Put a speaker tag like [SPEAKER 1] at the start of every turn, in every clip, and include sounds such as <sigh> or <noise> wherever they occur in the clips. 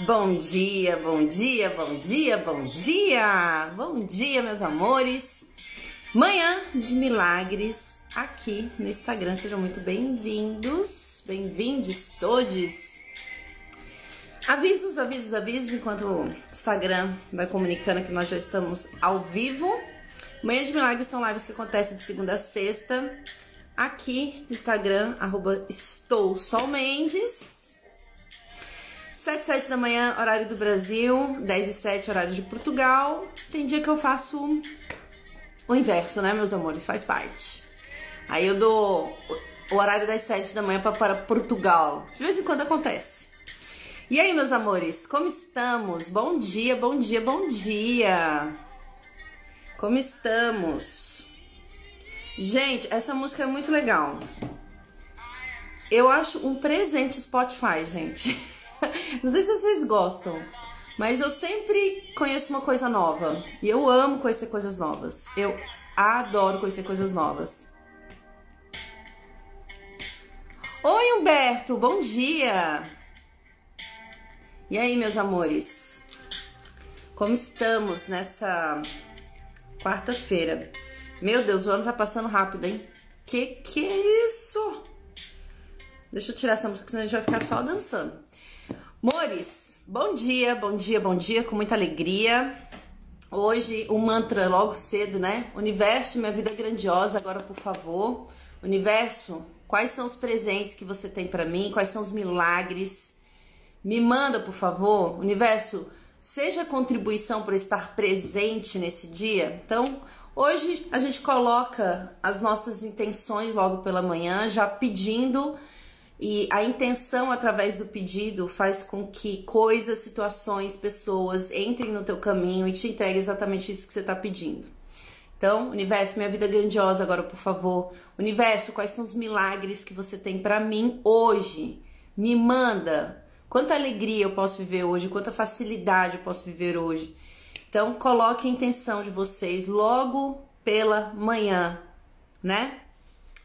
[SPEAKER 1] Bom dia, bom dia, bom dia, bom dia! Bom dia, meus amores! Manhã de milagres aqui no Instagram. Sejam muito bem-vindos, bem-vindos todos. Avisos, avisos, avisos, enquanto o Instagram vai comunicando que nós já estamos ao vivo. Manhã de milagres são lives que acontecem de segunda a sexta. Aqui no Instagram, arroba estou Sol Mendes. 7 e 7 da manhã, horário do Brasil, 10 e 7, horário de Portugal. Tem dia que eu faço o inverso, né, meus amores? Faz parte. Aí eu dou o horário das 7 da manhã para Portugal. De vez em quando acontece. E aí, meus amores, como estamos? Bom dia, bom dia, bom dia. Como estamos? Gente, essa música é muito legal. Eu acho um presente Spotify, gente. <laughs> <laughs> Não sei se vocês gostam, mas eu sempre conheço uma coisa nova. E eu amo conhecer coisas novas. Eu adoro conhecer coisas novas. Oi, Humberto, bom dia! E aí, meus amores? Como estamos nessa quarta-feira? Meu Deus, o ano tá passando rápido, hein? Que que é isso? Deixa eu tirar essa música, senão a gente vai ficar só dançando. Mores, bom dia, bom dia, bom dia, com muita alegria. Hoje o mantra logo cedo, né? Universo, minha vida é grandiosa, agora por favor. Universo, quais são os presentes que você tem para mim? Quais são os milagres? Me manda, por favor. Universo, seja contribuição para estar presente nesse dia. Então, hoje a gente coloca as nossas intenções logo pela manhã, já pedindo e a intenção através do pedido faz com que coisas, situações, pessoas entrem no teu caminho e te entreguem exatamente isso que você está pedindo. Então, universo, minha vida é grandiosa agora, por favor. Universo, quais são os milagres que você tem para mim hoje? Me manda. Quanta alegria eu posso viver hoje, quanta facilidade eu posso viver hoje. Então, coloque a intenção de vocês logo pela manhã, né?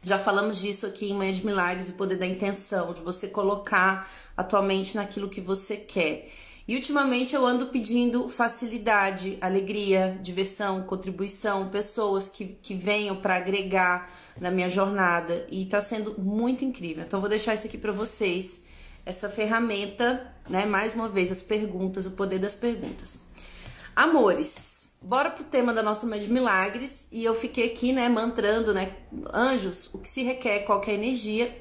[SPEAKER 1] Já falamos disso aqui em Manhã de Milagres, o poder da intenção, de você colocar a tua mente naquilo que você quer. E ultimamente eu ando pedindo facilidade, alegria, diversão, contribuição, pessoas que, que venham para agregar na minha jornada. E tá sendo muito incrível. Então, vou deixar isso aqui para vocês, essa ferramenta, né? Mais uma vez, as perguntas, o poder das perguntas. Amores, Bora pro tema da nossa Mãe de Milagres. E eu fiquei aqui, né, mantrando, né, anjos, o que se requer, qualquer energia.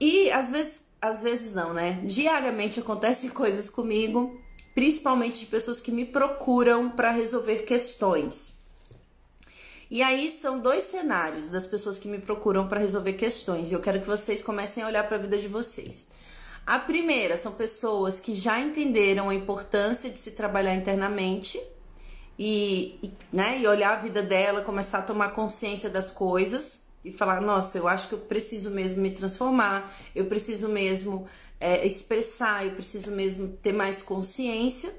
[SPEAKER 1] E às vezes, às vezes não, né? Diariamente acontecem <laughs> coisas comigo, principalmente de pessoas que me procuram para resolver questões. E aí são dois cenários das pessoas que me procuram para resolver questões, e eu quero que vocês comecem a olhar para a vida de vocês. A primeira são pessoas que já entenderam a importância de se trabalhar internamente e, e, né, e olhar a vida dela, começar a tomar consciência das coisas e falar: nossa, eu acho que eu preciso mesmo me transformar, eu preciso mesmo é, expressar, eu preciso mesmo ter mais consciência.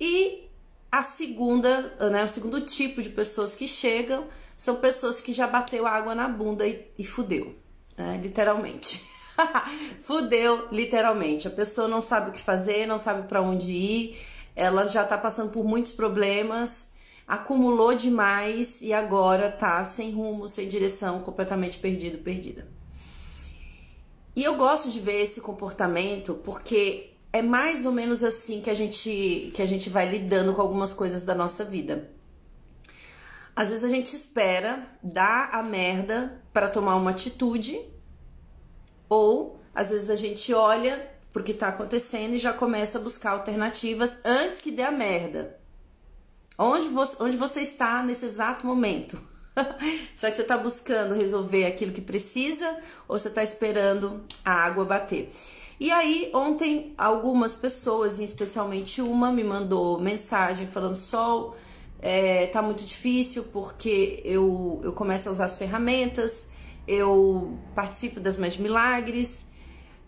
[SPEAKER 1] E a segunda, né, o segundo tipo de pessoas que chegam são pessoas que já bateu água na bunda e, e fudeu, né, literalmente. <laughs> fudeu, literalmente. A pessoa não sabe o que fazer, não sabe para onde ir ela já tá passando por muitos problemas, acumulou demais e agora tá sem rumo, sem direção, completamente perdido, perdida. E eu gosto de ver esse comportamento porque é mais ou menos assim que a gente que a gente vai lidando com algumas coisas da nossa vida. Às vezes a gente espera dar a merda para tomar uma atitude, ou às vezes a gente olha porque tá acontecendo e já começa a buscar alternativas antes que dê a merda. Onde você, onde você está nesse exato momento? <laughs> Será que você está buscando resolver aquilo que precisa ou você está esperando a água bater? E aí, ontem, algumas pessoas, especialmente uma, me mandou mensagem falando: Sol, é, tá muito difícil porque eu, eu começo a usar as ferramentas, eu participo das Mães Milagres,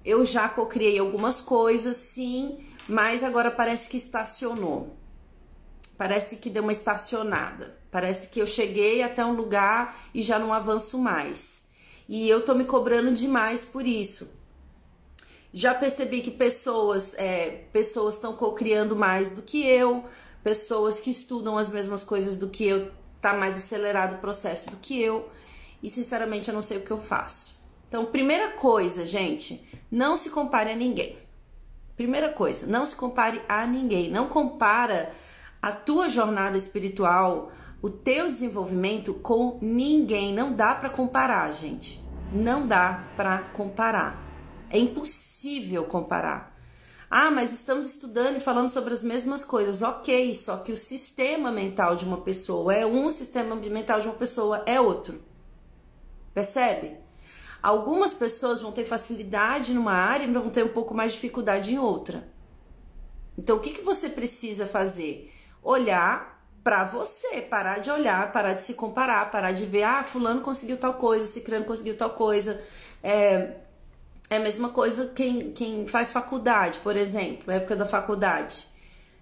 [SPEAKER 1] eu já cocriei algumas coisas, sim, mas agora parece que estacionou. Parece que deu uma estacionada. Parece que eu cheguei até um lugar e já não avanço mais. E eu tô me cobrando demais por isso. Já percebi que pessoas é, pessoas estão co-criando mais do que eu, pessoas que estudam as mesmas coisas do que eu, tá mais acelerado o processo do que eu. E sinceramente eu não sei o que eu faço. Então, primeira coisa, gente, não se compare a ninguém. Primeira coisa, não se compare a ninguém. Não compara a tua jornada espiritual, o teu desenvolvimento com ninguém. Não dá para comparar, gente. Não dá para comparar. É impossível comparar. Ah, mas estamos estudando e falando sobre as mesmas coisas. Ok, só que o sistema mental de uma pessoa é um, o sistema mental de uma pessoa é outro. Percebe? Algumas pessoas vão ter facilidade numa área e vão ter um pouco mais de dificuldade em outra. Então, o que, que você precisa fazer? Olhar para você, parar de olhar, parar de se comparar, parar de ver, ah, fulano conseguiu tal coisa, ciclano conseguiu tal coisa. É, é a mesma coisa quem, quem faz faculdade, por exemplo, na época da faculdade.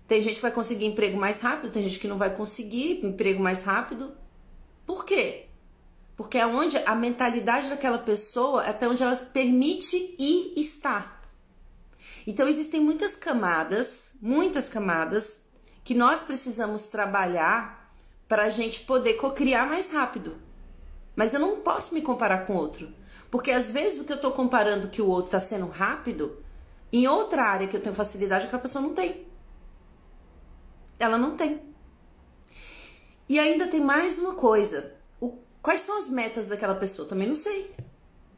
[SPEAKER 1] Tem gente que vai conseguir emprego mais rápido, tem gente que não vai conseguir emprego mais rápido. Por quê? Porque é onde a mentalidade daquela pessoa, é até onde ela permite ir estar. Então existem muitas camadas, muitas camadas que nós precisamos trabalhar para a gente poder co-criar mais rápido. Mas eu não posso me comparar com outro. Porque às vezes o que eu estou comparando que o outro está sendo rápido, em outra área que eu tenho facilidade, aquela pessoa não tem. Ela não tem. E ainda tem mais uma coisa. Quais são as metas daquela pessoa? Também não sei.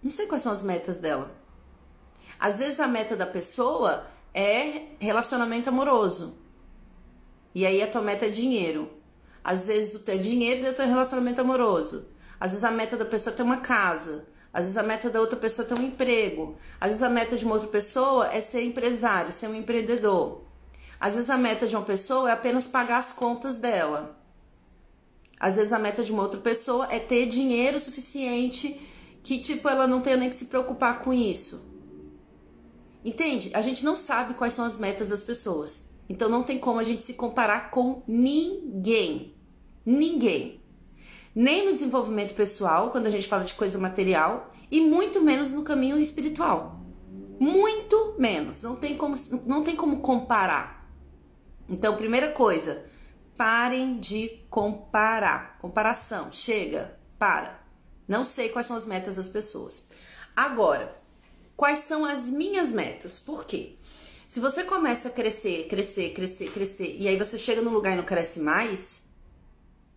[SPEAKER 1] Não sei quais são as metas dela. Às vezes a meta da pessoa é relacionamento amoroso. E aí a tua meta é dinheiro. Às vezes o teu é dinheiro e o teu relacionamento amoroso. Às vezes a meta da pessoa é ter uma casa. Às vezes a meta da outra pessoa é ter um emprego. Às vezes a meta de uma outra pessoa é ser empresário, ser um empreendedor. Às vezes a meta de uma pessoa é apenas pagar as contas dela. Às vezes a meta de uma outra pessoa é ter dinheiro suficiente que, tipo, ela não tenha nem que se preocupar com isso. Entende? A gente não sabe quais são as metas das pessoas. Então não tem como a gente se comparar com ninguém. Ninguém nem no desenvolvimento pessoal, quando a gente fala de coisa material, e muito menos no caminho espiritual. Muito menos. Não tem como, não tem como comparar. Então, primeira coisa, parem de comparar. Comparação, chega, para. Não sei quais são as metas das pessoas. Agora, quais são as minhas metas? Por quê? Se você começa a crescer, crescer, crescer, crescer, e aí você chega num lugar e não cresce mais,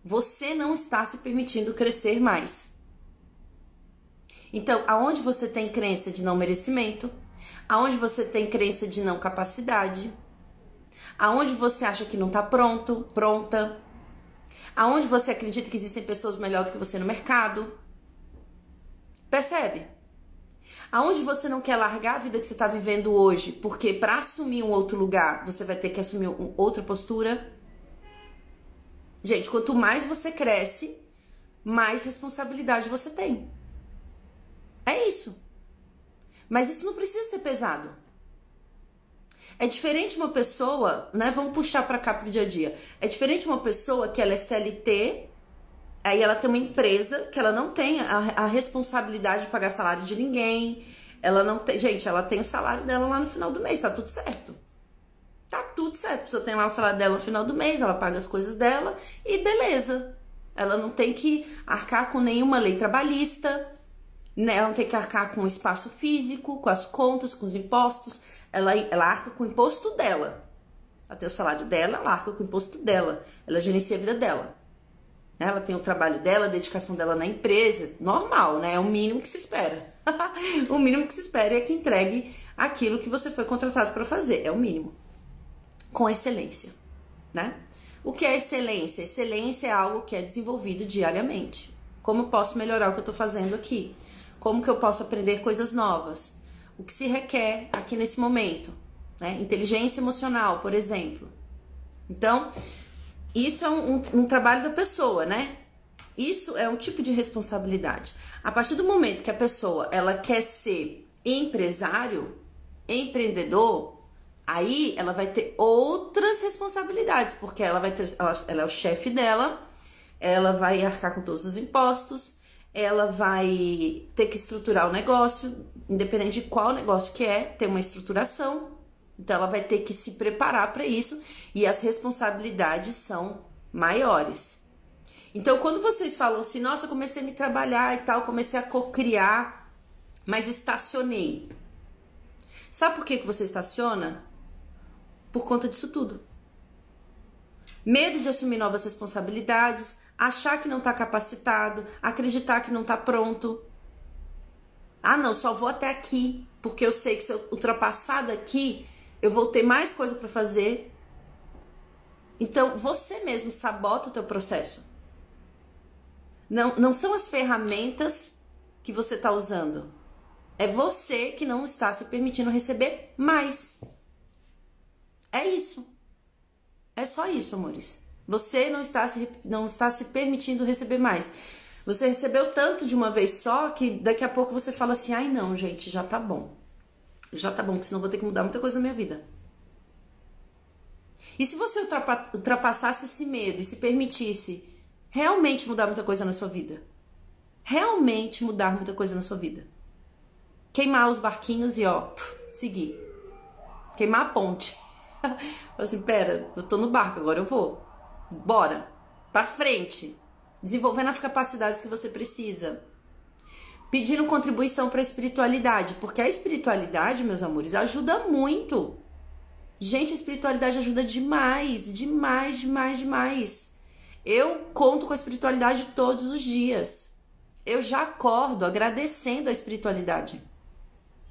[SPEAKER 1] você não está se permitindo crescer mais. Então, aonde você tem crença de não merecimento, aonde você tem crença de não capacidade, aonde você acha que não está pronto, pronta, aonde você acredita que existem pessoas melhor do que você no mercado. Percebe? Aonde você não quer largar a vida que você está vivendo hoje, porque para assumir um outro lugar você vai ter que assumir outra postura. Gente, quanto mais você cresce, mais responsabilidade você tem. É isso. Mas isso não precisa ser pesado. É diferente uma pessoa, né? Vamos puxar para cá pro dia a dia. É diferente uma pessoa que ela é CLT, aí ela tem uma empresa que ela não tem a, a responsabilidade de pagar salário de ninguém. Ela não tem, gente, ela tem o salário dela lá no final do mês, tá tudo certo tá tudo certo. A pessoa tem lá o salário dela no final do mês, ela paga as coisas dela e beleza. Ela não tem que arcar com nenhuma lei trabalhista, né? ela não tem que arcar com o espaço físico, com as contas, com os impostos. Ela, ela arca com o imposto dela. Ela tem o salário dela, ela arca com o imposto dela. Ela gerencia a vida dela. Ela tem o trabalho dela, a dedicação dela na empresa. Normal, né? É o mínimo que se espera. <laughs> o mínimo que se espera é que entregue aquilo que você foi contratado para fazer. É o mínimo com excelência, né? O que é excelência? Excelência é algo que é desenvolvido diariamente. Como posso melhorar o que eu estou fazendo aqui? Como que eu posso aprender coisas novas? O que se requer aqui nesse momento? Né? Inteligência emocional, por exemplo. Então, isso é um, um, um trabalho da pessoa, né? Isso é um tipo de responsabilidade. A partir do momento que a pessoa ela quer ser empresário, empreendedor, Aí ela vai ter outras responsabilidades, porque ela vai ter, ela é o chefe dela, ela vai arcar com todos os impostos, ela vai ter que estruturar o negócio, independente de qual negócio que é, tem uma estruturação. Então ela vai ter que se preparar para isso e as responsabilidades são maiores. Então quando vocês falam assim, nossa, comecei a me trabalhar e tal, comecei a co-criar, mas estacionei. Sabe por que, que você estaciona? Por conta disso tudo. Medo de assumir novas responsabilidades, achar que não está capacitado, acreditar que não está pronto. Ah, não, só vou até aqui, porque eu sei que se eu ultrapassar daqui, eu vou ter mais coisa para fazer. Então, você mesmo sabota o teu processo. Não, não são as ferramentas que você está usando. É você que não está se permitindo receber mais. É isso. É só isso, amores. Você não está se, não está se permitindo receber mais. Você recebeu tanto de uma vez só que daqui a pouco você fala assim: ai não, gente, já tá bom. Já tá bom, porque senão vou ter que mudar muita coisa na minha vida. E se você ultrapassasse esse medo e se permitisse realmente mudar muita coisa na sua vida? Realmente mudar muita coisa na sua vida. Queimar os barquinhos e ó, seguir. Queimar a ponte. <laughs> assim, pera, eu tô no barco, agora eu vou. Bora. Pra frente. Desenvolvendo as capacidades que você precisa. Pedindo contribuição para a espiritualidade, porque a espiritualidade, meus amores, ajuda muito. Gente, a espiritualidade ajuda demais, demais, demais, demais. Eu conto com a espiritualidade todos os dias. Eu já acordo agradecendo a espiritualidade.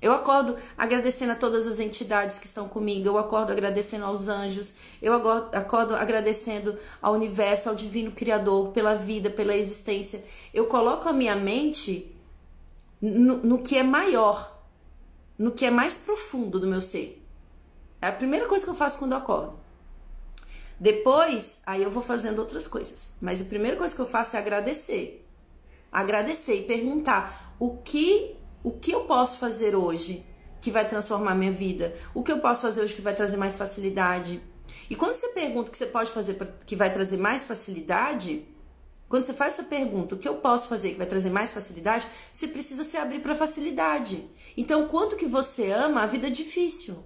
[SPEAKER 1] Eu acordo agradecendo a todas as entidades que estão comigo, eu acordo agradecendo aos anjos, eu acordo agradecendo ao universo, ao divino criador, pela vida, pela existência. Eu coloco a minha mente no, no que é maior, no que é mais profundo do meu ser. É a primeira coisa que eu faço quando eu acordo. Depois, aí eu vou fazendo outras coisas. Mas a primeira coisa que eu faço é agradecer. Agradecer e perguntar o que o que eu posso fazer hoje que vai transformar minha vida? O que eu posso fazer hoje que vai trazer mais facilidade? E quando você pergunta o que você pode fazer que vai trazer mais facilidade, quando você faz essa pergunta, o que eu posso fazer que vai trazer mais facilidade, você precisa se abrir para facilidade. Então, quanto que você ama a vida difícil?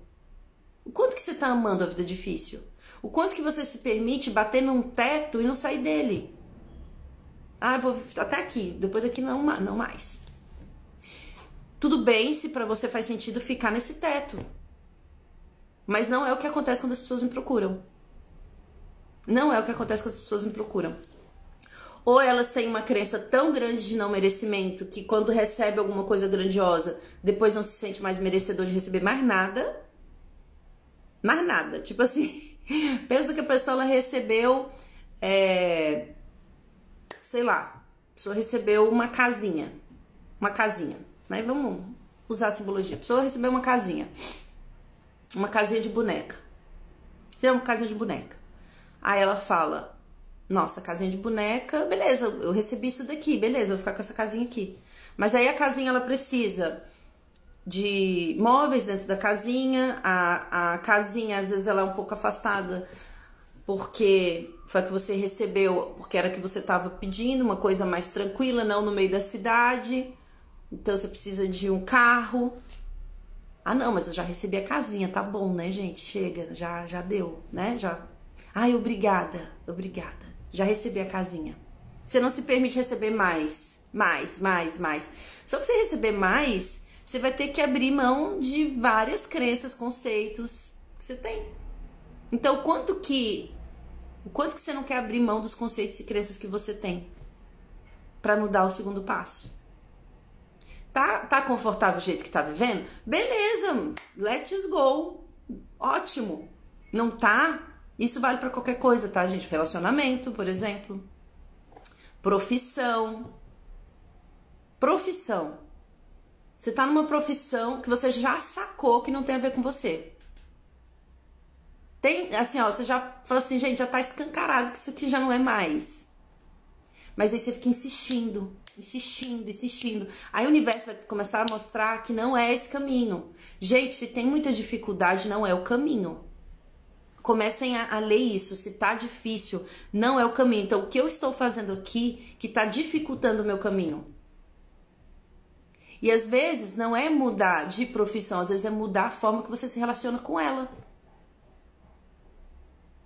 [SPEAKER 1] O quanto que você está amando a vida difícil? O quanto que você se permite bater num teto e não sair dele? Ah, vou até aqui, depois daqui não, não mais. Tudo bem se para você faz sentido ficar nesse teto. Mas não é o que acontece quando as pessoas me procuram. Não é o que acontece quando as pessoas me procuram. Ou elas têm uma crença tão grande de não merecimento que quando recebe alguma coisa grandiosa, depois não se sente mais merecedor de receber mais nada. Mais nada. Tipo assim, <laughs> pensa que a pessoa ela recebeu, é, sei lá, a pessoa recebeu uma casinha. Uma casinha. Mas vamos usar a simbologia. A pessoa recebeu uma casinha. Uma casinha de boneca. Você uma casinha de boneca. Aí ela fala: Nossa, casinha de boneca, beleza, eu recebi isso daqui, beleza, vou ficar com essa casinha aqui. Mas aí a casinha ela precisa de móveis dentro da casinha, a, a casinha às vezes ela é um pouco afastada porque foi a que você recebeu, porque era a que você estava pedindo, uma coisa mais tranquila, não no meio da cidade. Então você precisa de um carro. Ah, não, mas eu já recebi a casinha, tá bom, né, gente? Chega, já já deu, né? Já. Ai, obrigada, obrigada. Já recebi a casinha. Você não se permite receber mais, mais, mais, mais. Só pra você receber mais, você vai ter que abrir mão de várias crenças, conceitos que você tem. Então, quanto que o quanto que você não quer abrir mão dos conceitos e crenças que você tem para não dar o segundo passo? Tá, tá confortável do jeito que tá vivendo? Beleza, let's go. Ótimo. Não tá? Isso vale para qualquer coisa, tá, gente? Relacionamento, por exemplo. Profissão. Profissão. Você tá numa profissão que você já sacou que não tem a ver com você. Tem, assim, ó, você já fala assim, gente, já tá escancarado que isso aqui já não é mais. Mas aí você fica insistindo insistindo, insistindo. Aí o universo vai começar a mostrar que não é esse caminho. Gente, se tem muita dificuldade, não é o caminho. Comecem a, a ler isso. Se tá difícil, não é o caminho. Então, o que eu estou fazendo aqui que tá dificultando o meu caminho? E às vezes não é mudar de profissão, às vezes é mudar a forma que você se relaciona com ela.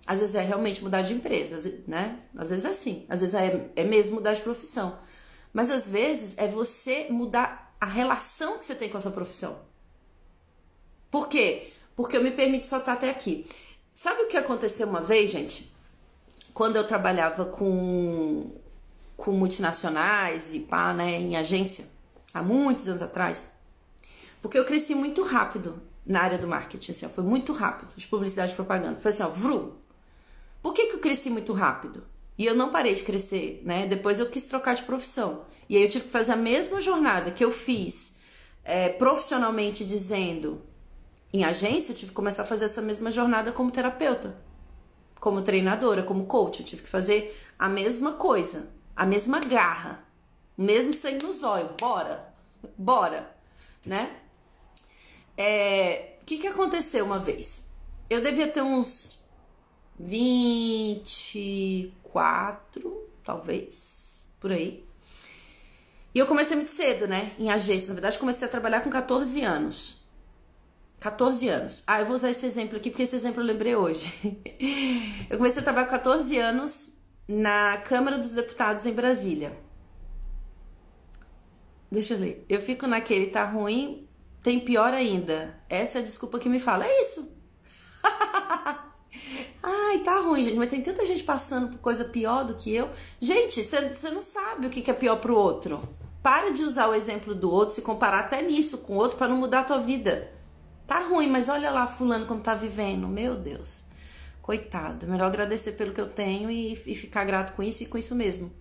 [SPEAKER 1] Às vezes é realmente mudar de empresa, né? Às vezes é assim, às vezes é, é mesmo mudar de profissão. Mas às vezes é você mudar a relação que você tem com a sua profissão. Por quê? Porque eu me permito soltar até aqui. Sabe o que aconteceu uma vez, gente? Quando eu trabalhava com, com multinacionais e pá, né, em agência, há muitos anos atrás, porque eu cresci muito rápido na área do marketing, assim, ó, foi muito rápido, de publicidade e propaganda. Foi assim, ó, vrum. Por que, que eu cresci muito rápido? E eu não parei de crescer, né? Depois eu quis trocar de profissão. E aí eu tive que fazer a mesma jornada que eu fiz é, profissionalmente dizendo em agência, eu tive que começar a fazer essa mesma jornada como terapeuta, como treinadora, como coach. Eu tive que fazer a mesma coisa, a mesma garra, mesmo sem nos olhos. Bora, bora, né? É, o que, que aconteceu uma vez? Eu devia ter uns 24, talvez, por aí. E eu comecei muito cedo, né? Em agência. Na verdade, comecei a trabalhar com 14 anos. 14 anos. Ah, eu vou usar esse exemplo aqui porque esse exemplo eu lembrei hoje. <laughs> eu comecei a trabalhar com 14 anos na Câmara dos Deputados em Brasília. Deixa eu ler. Eu fico naquele, tá ruim, tem pior ainda. Essa é a desculpa que me fala. É isso. Ai, tá ruim, gente, mas tem tanta gente passando por coisa pior do que eu. Gente, você não sabe o que, que é pior pro outro. Para de usar o exemplo do outro, se comparar até nisso com o outro para não mudar a tua vida. Tá ruim, mas olha lá fulano como tá vivendo. Meu Deus. Coitado. Melhor agradecer pelo que eu tenho e, e ficar grato com isso e com isso mesmo.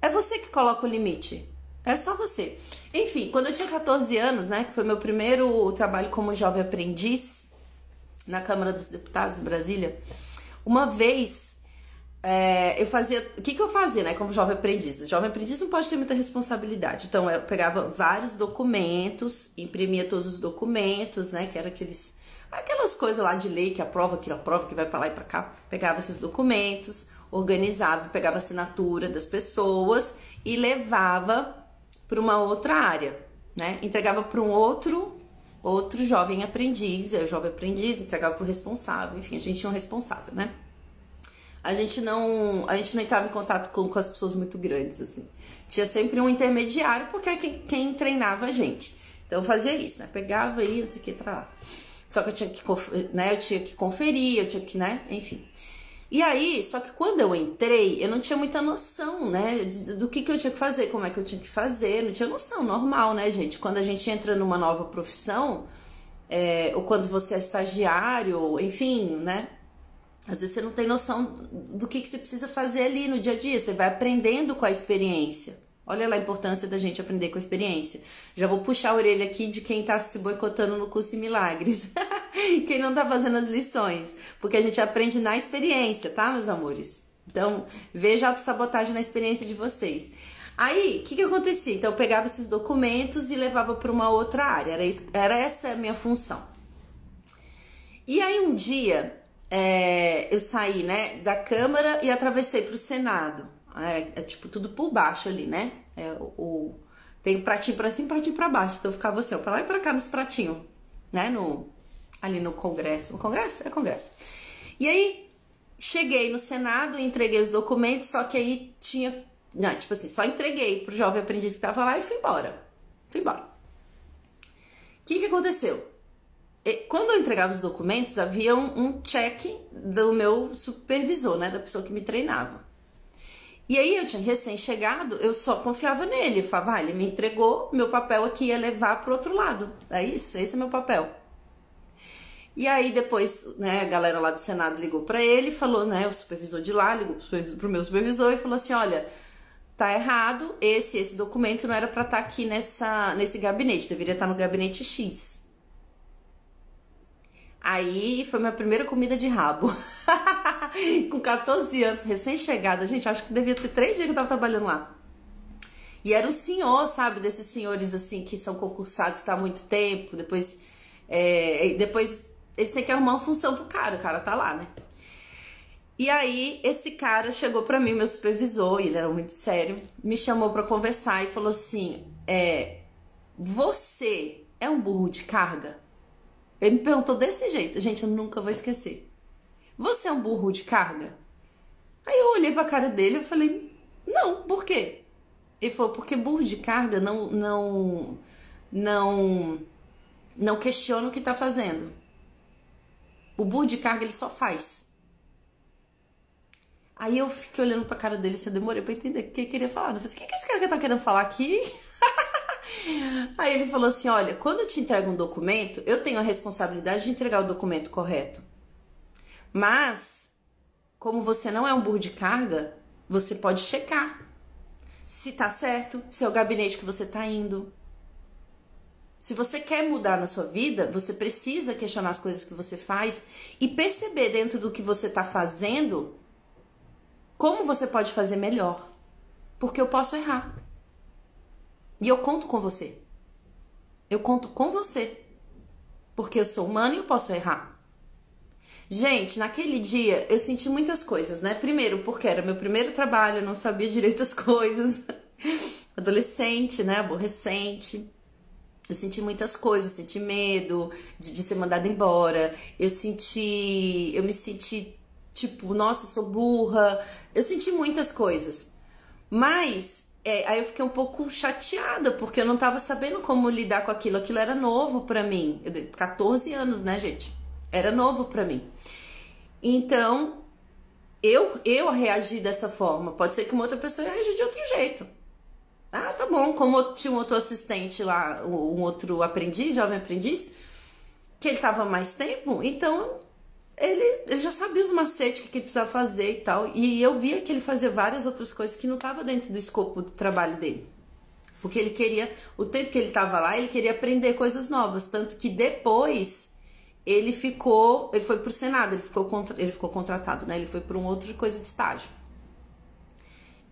[SPEAKER 1] É você que coloca o limite. É só você. Enfim, quando eu tinha 14 anos, né, que foi meu primeiro trabalho como jovem aprendiz na Câmara dos Deputados em Brasília, uma vez é, eu fazia. O que, que eu fazia, né, como jovem aprendiz? Jovem aprendiz não pode ter muita responsabilidade. Então, eu pegava vários documentos, imprimia todos os documentos, né, que eram aqueles. Aquelas coisas lá de lei que aprova, que aprova, que vai para lá e para cá. Pegava esses documentos, organizava, pegava assinatura das pessoas e levava para uma outra área, né? Entregava para um outro outro jovem aprendiz, eu jovem aprendiz, entregava para o responsável, enfim, a gente tinha um responsável, né? A gente não, a gente não entrava em contato com, com as pessoas muito grandes, assim. Tinha sempre um intermediário, porque é quem, quem treinava a gente. Então eu fazia isso, né? Pegava aí, não sei o que, lá. Só que eu tinha que, né? Eu tinha que conferir, eu tinha que, né? Enfim. E aí, só que quando eu entrei, eu não tinha muita noção, né, do que, que eu tinha que fazer, como é que eu tinha que fazer, não tinha noção, normal, né, gente? Quando a gente entra numa nova profissão, é, ou quando você é estagiário, enfim, né? Às vezes você não tem noção do que, que você precisa fazer ali no dia a dia, você vai aprendendo com a experiência. Olha lá a importância da gente aprender com a experiência. Já vou puxar a orelha aqui de quem tá se boicotando no curso de milagres. <laughs> <laughs> quem não tá fazendo as lições. Porque a gente aprende na experiência, tá, meus amores? Então, veja a autossabotagem na experiência de vocês. Aí, o que, que acontecia? Então, eu pegava esses documentos e levava para uma outra área. Era, isso, era essa a minha função. E aí, um dia, é, eu saí né, da Câmara e atravessei para o Senado. É, é, tipo tudo por baixo ali, né? É, o, tem o pratinho pra cima e pratinho pra baixo. Então eu ficava assim, ó, pra lá e pra cá nos pratinhos, né? No, ali no Congresso. No Congresso? É Congresso. E aí, cheguei no Senado, entreguei os documentos, só que aí tinha. Não, tipo assim, só entreguei pro jovem aprendiz que tava lá e fui embora. Fui embora. O que, que aconteceu? Quando eu entregava os documentos, havia um, um check do meu supervisor, né? Da pessoa que me treinava. E aí eu tinha recém-chegado, eu só confiava nele. Eu falava, ah, ele me entregou, meu papel aqui é levar pro outro lado. É isso, esse é meu papel. E aí depois, né, a galera lá do Senado ligou para ele, falou, né, o supervisor de lá ligou pro meu supervisor e falou assim, olha, tá errado, esse esse documento não era para estar tá aqui nessa nesse gabinete, deveria estar tá no gabinete X. Aí foi minha primeira comida de rabo. <laughs> Com 14 anos, recém-chegada. Gente, acho que devia ter três dias que eu tava trabalhando lá. E era um senhor, sabe? Desses senhores assim que são concursados tá há muito tempo. Depois, é, depois eles têm que arrumar uma função pro cara. O cara tá lá, né? E aí, esse cara chegou para mim, meu supervisor, ele era muito sério, me chamou para conversar e falou assim: é, você é um burro de carga? Ele me perguntou desse jeito. Gente, eu nunca vou esquecer. Você é um burro de carga? Aí eu olhei pra cara dele e falei, não, por quê? Ele falou, porque burro de carga não, não, não, não questiona o que tá fazendo. O burro de carga ele só faz. Aí eu fiquei olhando pra cara dele, assim, eu demorei pra entender o que ele queria falar. Eu falei, o que, que esse cara tá querendo falar aqui? <laughs> Aí ele falou assim: olha, quando eu te entrego um documento, eu tenho a responsabilidade de entregar o documento correto. Mas, como você não é um burro de carga, você pode checar se tá certo, se é o gabinete que você tá indo. Se você quer mudar na sua vida, você precisa questionar as coisas que você faz e perceber dentro do que você tá fazendo como você pode fazer melhor. Porque eu posso errar. E eu conto com você. Eu conto com você. Porque eu sou humano e eu posso errar. Gente, naquele dia eu senti muitas coisas, né? Primeiro, porque era meu primeiro trabalho, eu não sabia direito as coisas. <laughs> Adolescente, né? Aborrecente. Eu senti muitas coisas, eu senti medo de, de ser mandada embora. Eu senti. Eu me senti tipo, nossa, eu sou burra. Eu senti muitas coisas. Mas é, aí eu fiquei um pouco chateada, porque eu não tava sabendo como lidar com aquilo. Aquilo era novo para mim. 14 anos, né, gente? Era novo para mim. Então, eu, eu reagi dessa forma. Pode ser que uma outra pessoa reagir de outro jeito. Ah, tá bom. Como tinha um outro assistente lá, um outro aprendiz, jovem aprendiz, que ele tava mais tempo, então ele, ele já sabia os macetes que precisava fazer e tal. E eu via que ele fazia várias outras coisas que não estavam dentro do escopo do trabalho dele. Porque ele queria, o tempo que ele estava lá, ele queria aprender coisas novas. Tanto que depois ele ficou, ele foi pro Senado, ele ficou, contra, ele ficou contratado, né? Ele foi para um outro coisa de estágio.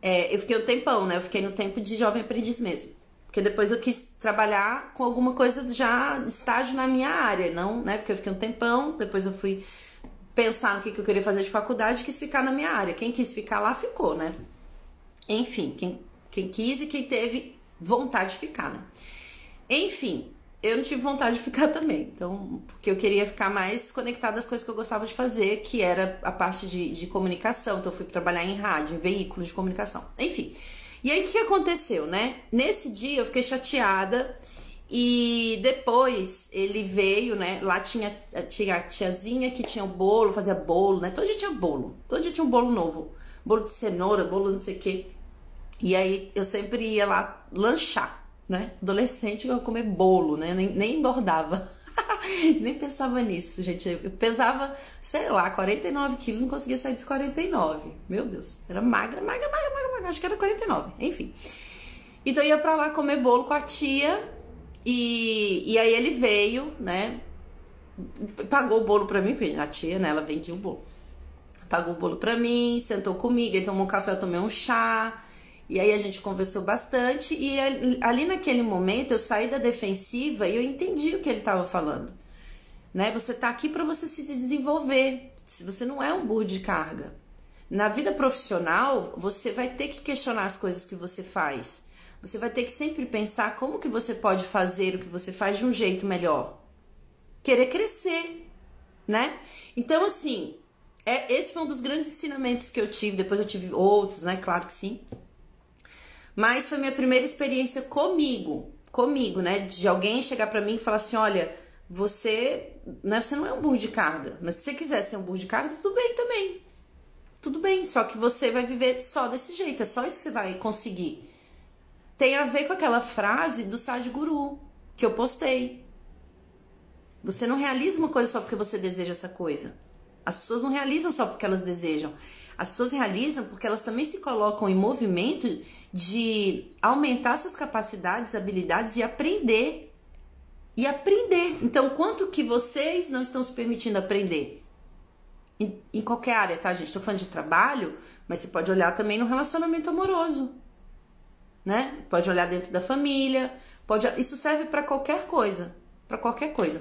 [SPEAKER 1] É, eu fiquei um tempão, né? Eu fiquei no tempo de jovem aprendiz mesmo. Porque depois eu quis trabalhar com alguma coisa já estágio na minha área, não, né? Porque eu fiquei um tempão, depois eu fui pensar no que, que eu queria fazer de faculdade, quis ficar na minha área. Quem quis ficar lá, ficou, né? Enfim, quem, quem quis e quem teve vontade de ficar, né? Enfim, eu não tive vontade de ficar <laughs> também. Então, porque eu queria ficar mais conectada às coisas que eu gostava de fazer, que era a parte de, de comunicação. Então, eu fui trabalhar em rádio, em veículos de comunicação. Enfim. E aí, o que aconteceu, né? Nesse dia, eu fiquei chateada e depois ele veio, né? Lá tinha, tinha a tiazinha que tinha o bolo, fazia bolo, né? Todo dia tinha bolo. Todo dia tinha um bolo novo. Bolo de cenoura, bolo não sei o quê. E aí eu sempre ia lá lanchar, né? Adolescente eu comer bolo, né? Nem, nem engordava. <laughs> nem pensava nisso, gente. Eu pesava, sei lá, 49 quilos, não conseguia sair dos 49. Meu Deus. Era magra, magra, magra, magra, magra. Acho que era 49. Enfim. Então eu ia pra lá comer bolo com a tia e, e aí ele veio, né? Pagou o bolo pra mim, porque a tia, né? Ela vendia o bolo. Pagou o bolo pra mim, sentou comigo, ele tomou um café, eu tomei um chá. E aí a gente conversou bastante. E ali naquele momento eu saí da defensiva e eu entendi o que ele estava falando. Né? Você tá aqui para você se desenvolver. Você não é um burro de carga. Na vida profissional, você vai ter que questionar as coisas que você faz. Você vai ter que sempre pensar como que você pode fazer o que você faz de um jeito melhor. Querer crescer, né? Então, assim, é, esse foi um dos grandes ensinamentos que eu tive. Depois eu tive outros, né? Claro que sim. Mas foi minha primeira experiência comigo, comigo, né? De alguém chegar para mim e falar assim: olha, você, né, você não é um burro de carga, mas se você quiser ser um burro de carga, tudo bem também. Tudo bem, só que você vai viver só desse jeito, é só isso que você vai conseguir tem a ver com aquela frase do Sadhguru que eu postei. Você não realiza uma coisa só porque você deseja essa coisa. As pessoas não realizam só porque elas desejam. As pessoas realizam porque elas também se colocam em movimento de aumentar suas capacidades, habilidades e aprender. E aprender. Então, quanto que vocês não estão se permitindo aprender? Em, em qualquer área, tá, gente? Estou falando de trabalho, mas você pode olhar também no relacionamento amoroso né? Pode olhar dentro da família, pode, isso serve para qualquer coisa, para qualquer coisa.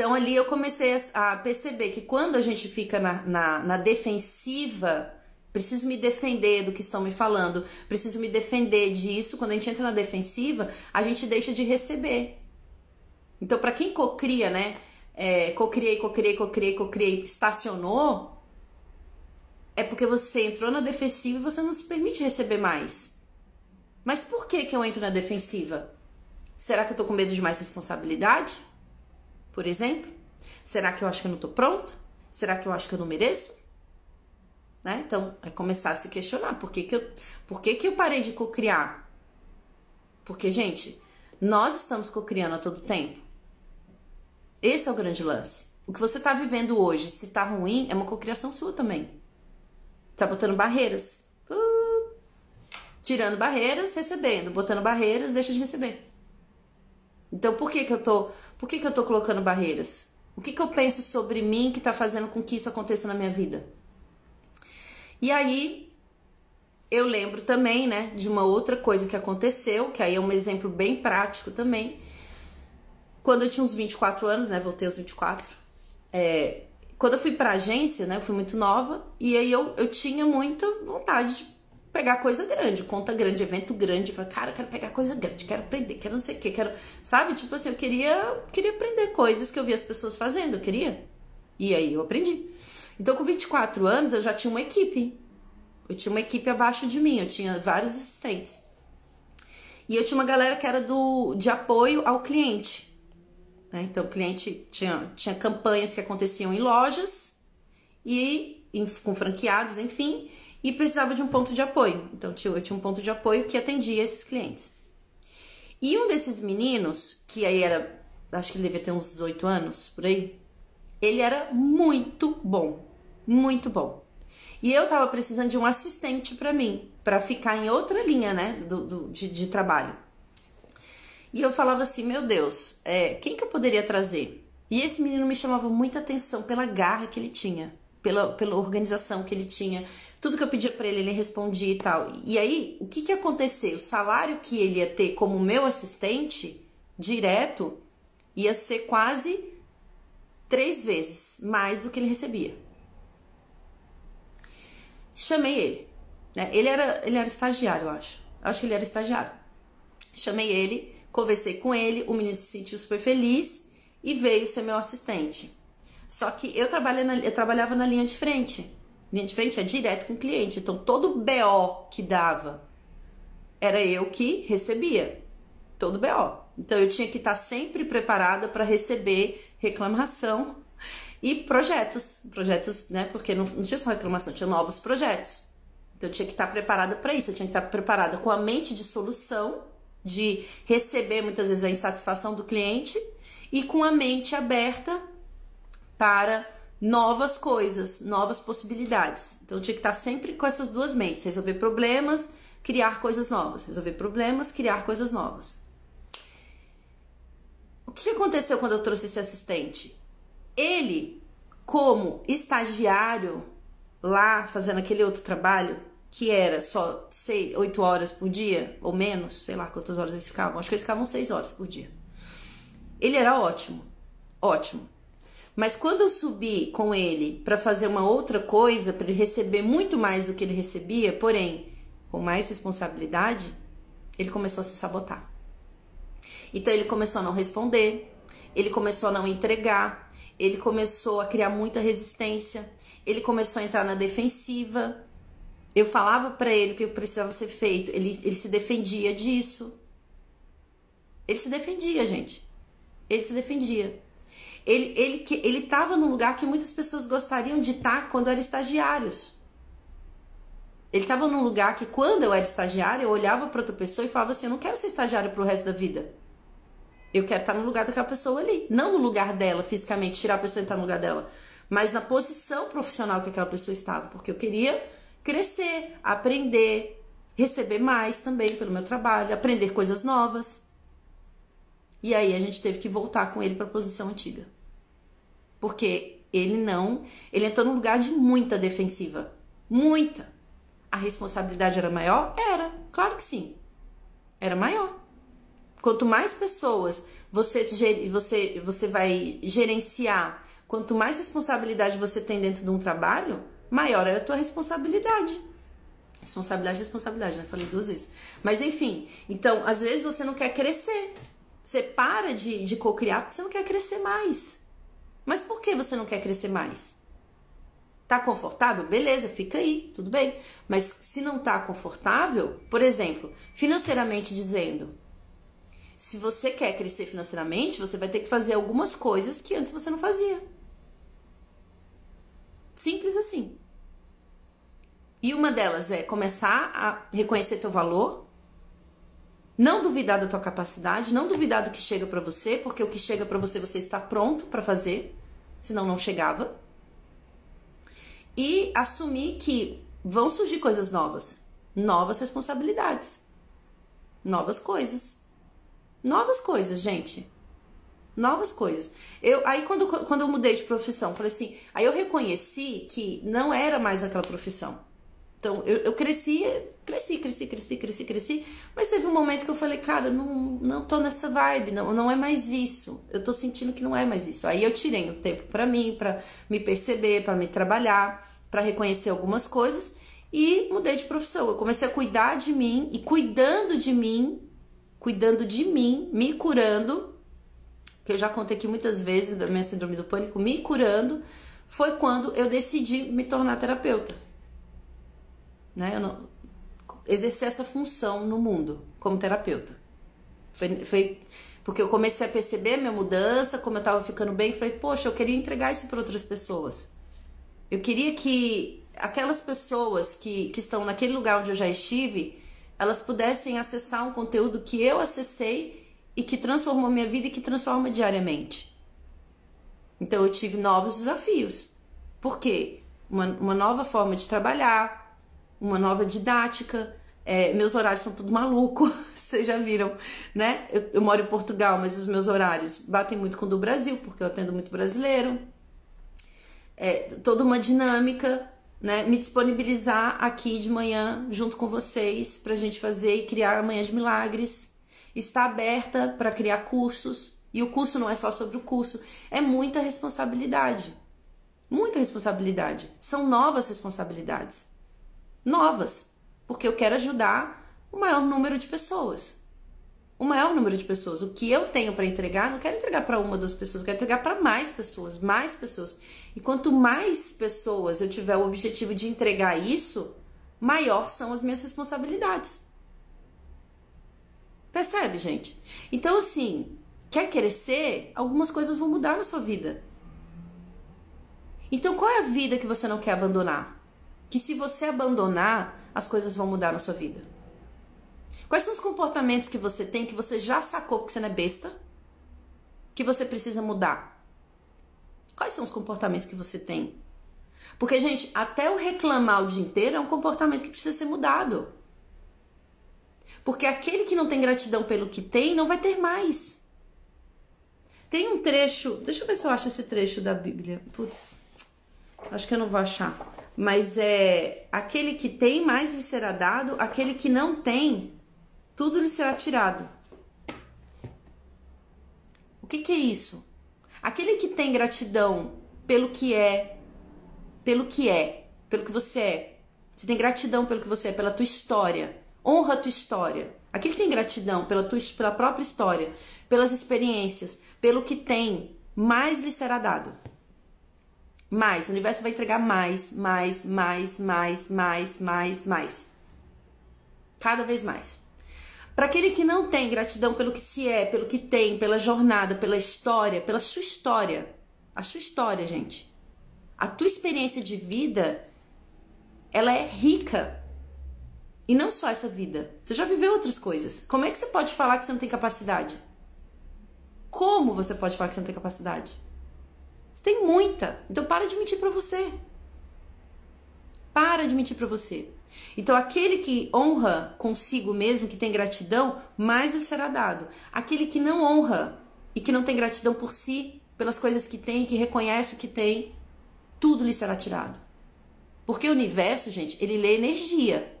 [SPEAKER 1] Então ali eu comecei a, perceber que quando a gente fica na, na, na defensiva, Preciso me defender do que estão me falando. Preciso me defender disso. Quando a gente entra na defensiva, a gente deixa de receber. Então, para quem cocria, né? É, cocriei, cocriei, cocriei, cocriei, estacionou, é porque você entrou na defensiva e você não se permite receber mais. Mas por que que eu entro na defensiva? Será que eu tô com medo de mais responsabilidade? Por exemplo? Será que eu acho que eu não tô pronto? Será que eu acho que eu não mereço? Né? Então, é começar a se questionar. Por que, que, eu, por que, que eu parei de cocriar? Porque, gente, nós estamos cocriando a todo tempo. Esse é o grande lance. O que você está vivendo hoje, se tá ruim, é uma cocriação sua também. Tá botando barreiras. Uh, tirando barreiras, recebendo. Botando barreiras, deixa de receber. Então, por que que eu tô, por que que eu tô colocando barreiras? O que que eu penso sobre mim que tá fazendo com que isso aconteça na minha vida? E aí, eu lembro também, né, de uma outra coisa que aconteceu, que aí é um exemplo bem prático também. Quando eu tinha uns 24 anos, né, voltei aos 24, é, quando eu fui pra agência, né, eu fui muito nova, e aí eu, eu tinha muita vontade de pegar coisa grande, conta grande, evento grande. Cara, eu quero pegar coisa grande, quero aprender, quero não sei o que, quero. Sabe? Tipo assim, eu queria, queria aprender coisas que eu via as pessoas fazendo, eu queria. E aí eu aprendi. Então, com 24 anos, eu já tinha uma equipe. Eu tinha uma equipe abaixo de mim, eu tinha vários assistentes. E eu tinha uma galera que era do, de apoio ao cliente. Né? Então, o cliente tinha, tinha campanhas que aconteciam em lojas e em, com franqueados, enfim, e precisava de um ponto de apoio. Então, eu tinha um ponto de apoio que atendia esses clientes. E um desses meninos, que aí era, acho que ele devia ter uns 18 anos, por aí, ele era muito bom, muito bom. E eu tava precisando de um assistente para mim, para ficar em outra linha, né, do, do de, de trabalho. E eu falava assim, meu Deus, é, quem que eu poderia trazer? E esse menino me chamava muita atenção pela garra que ele tinha, pela, pela organização que ele tinha. Tudo que eu pedia para ele, ele respondia e tal. E aí, o que que aconteceu? O salário que ele ia ter como meu assistente, direto, ia ser quase três vezes mais do que ele recebia. Chamei ele. Né? Ele, era, ele era estagiário, eu acho. Eu acho que ele era estagiário. Chamei ele Conversei com ele, o menino se sentiu super feliz e veio ser meu assistente. Só que eu, na, eu trabalhava na linha de frente. Linha de frente é direto com o cliente. Então, todo BO que dava era eu que recebia. Todo BO. Então, eu tinha que estar sempre preparada para receber reclamação e projetos. Projetos, né? Porque não, não tinha só reclamação, tinha novos projetos. Então, eu tinha que estar preparada para isso. Eu tinha que estar preparada com a mente de solução de receber muitas vezes a insatisfação do cliente e com a mente aberta para novas coisas, novas possibilidades. Então tinha que estar sempre com essas duas mentes, resolver problemas, criar coisas novas, resolver problemas, criar coisas novas. O que aconteceu quando eu trouxe esse assistente? Ele, como estagiário lá fazendo aquele outro trabalho, que era só seis, 8 horas por dia, ou menos, sei lá quantas horas eles ficavam, acho que eles ficavam 6 horas por dia. Ele era ótimo, ótimo. Mas quando eu subi com ele para fazer uma outra coisa, para ele receber muito mais do que ele recebia, porém com mais responsabilidade, ele começou a se sabotar. Então ele começou a não responder, ele começou a não entregar, ele começou a criar muita resistência, ele começou a entrar na defensiva, eu falava para ele que precisava ser feito, ele, ele se defendia disso. Ele se defendia, gente. Ele se defendia. Ele, ele, ele estava num lugar que muitas pessoas gostariam de estar quando eram estagiários. Ele estava num lugar que, quando eu era estagiária, eu olhava para outra pessoa e falava assim: Eu não quero ser estagiário pro resto da vida. Eu quero estar no lugar daquela pessoa ali. Não no lugar dela, fisicamente, tirar a pessoa e estar no lugar dela. Mas na posição profissional que aquela pessoa estava. Porque eu queria crescer, aprender, receber mais também pelo meu trabalho, aprender coisas novas. E aí a gente teve que voltar com ele para a posição antiga. Porque ele não, ele entrou num lugar de muita defensiva, muita. A responsabilidade era maior? Era, claro que sim. Era maior. Quanto mais pessoas você, você, você vai gerenciar, quanto mais responsabilidade você tem dentro de um trabalho, maior é a tua responsabilidade. Responsabilidade, responsabilidade, né? Falei duas vezes. Mas enfim, então, às vezes você não quer crescer. Você para de, de cocriar porque você não quer crescer mais. Mas por que você não quer crescer mais? Tá confortável? Beleza, fica aí, tudo bem. Mas se não tá confortável, por exemplo, financeiramente dizendo, se você quer crescer financeiramente, você vai ter que fazer algumas coisas que antes você não fazia. Simples assim. E uma delas é começar a reconhecer teu valor, não duvidar da tua capacidade, não duvidar do que chega para você, porque o que chega para você você está pronto para fazer, senão não chegava. E assumir que vão surgir coisas novas, novas responsabilidades, novas coisas. Novas coisas, gente. Novas coisas. Eu, aí quando, quando eu mudei de profissão, falei assim, aí eu reconheci que não era mais aquela profissão. Então, eu, eu cresci, cresci, cresci, cresci, cresci, cresci, mas teve um momento que eu falei, cara, não, não tô nessa vibe, não, não é mais isso. Eu tô sentindo que não é mais isso. Aí eu tirei um tempo para mim, para me perceber, para me trabalhar, para reconhecer algumas coisas e mudei de profissão. Eu comecei a cuidar de mim e cuidando de mim, cuidando de mim, me curando, que eu já contei aqui muitas vezes da minha síndrome do pânico, me curando, foi quando eu decidi me tornar terapeuta né? Eu não, exercer essa função no mundo como terapeuta. Foi, foi porque eu comecei a perceber minha mudança, como eu tava ficando bem, falei, poxa, eu queria entregar isso para outras pessoas. Eu queria que aquelas pessoas que, que estão naquele lugar onde eu já estive, elas pudessem acessar um conteúdo que eu acessei e que transformou minha vida e que transforma diariamente. Então eu tive novos desafios. Por quê? Uma, uma nova forma de trabalhar, uma nova didática. É, meus horários são tudo maluco, <laughs> vocês já viram, né? Eu, eu, moro em Portugal, mas os meus horários batem muito com o do Brasil, porque eu atendo muito brasileiro. É, toda uma dinâmica, né? Me disponibilizar aqui de manhã junto com vocês para a gente fazer e criar amanhã de milagres. Está aberta para criar cursos. E o curso não é só sobre o curso, é muita responsabilidade. Muita responsabilidade. São novas responsabilidades novas, porque eu quero ajudar o maior número de pessoas. O maior número de pessoas. O que eu tenho para entregar, não quero entregar para uma, duas pessoas, quero entregar para mais pessoas, mais pessoas. E quanto mais pessoas eu tiver o objetivo de entregar isso, maior são as minhas responsabilidades. Percebe, gente? Então, assim, quer crescer? Algumas coisas vão mudar na sua vida. Então, qual é a vida que você não quer abandonar? Que se você abandonar, as coisas vão mudar na sua vida. Quais são os comportamentos que você tem que você já sacou porque você não é besta? Que você precisa mudar? Quais são os comportamentos que você tem? Porque, gente, até o reclamar o dia inteiro é um comportamento que precisa ser mudado. Porque aquele que não tem gratidão pelo que tem não vai ter mais. Tem um trecho, deixa eu ver se eu acho esse trecho da Bíblia. Putz, acho que eu não vou achar mas é aquele que tem mais lhe será dado, aquele que não tem, tudo lhe será tirado. O que, que é isso? Aquele que tem gratidão pelo que é, pelo que é, pelo que você é. Você tem gratidão pelo que você é, pela tua história. Honra a tua história. Aquele que tem gratidão pela, tua, pela própria história, pelas experiências, pelo que tem, mais lhe será dado. Mais. O universo vai entregar mais, mais, mais, mais, mais, mais, mais. Cada vez mais. Para aquele que não tem gratidão pelo que se é, pelo que tem, pela jornada, pela história, pela sua história. A sua história, gente. A tua experiência de vida, ela é rica. E não só essa vida. Você já viveu outras coisas. Como é que você pode falar que você não tem capacidade? Como você pode falar que você não tem capacidade? Você tem muita. Então para de mentir para você. Para de mentir para você. Então aquele que honra consigo mesmo, que tem gratidão, mais lhe será dado. Aquele que não honra e que não tem gratidão por si, pelas coisas que tem, que reconhece o que tem, tudo lhe será tirado. Porque o universo, gente, ele lê energia.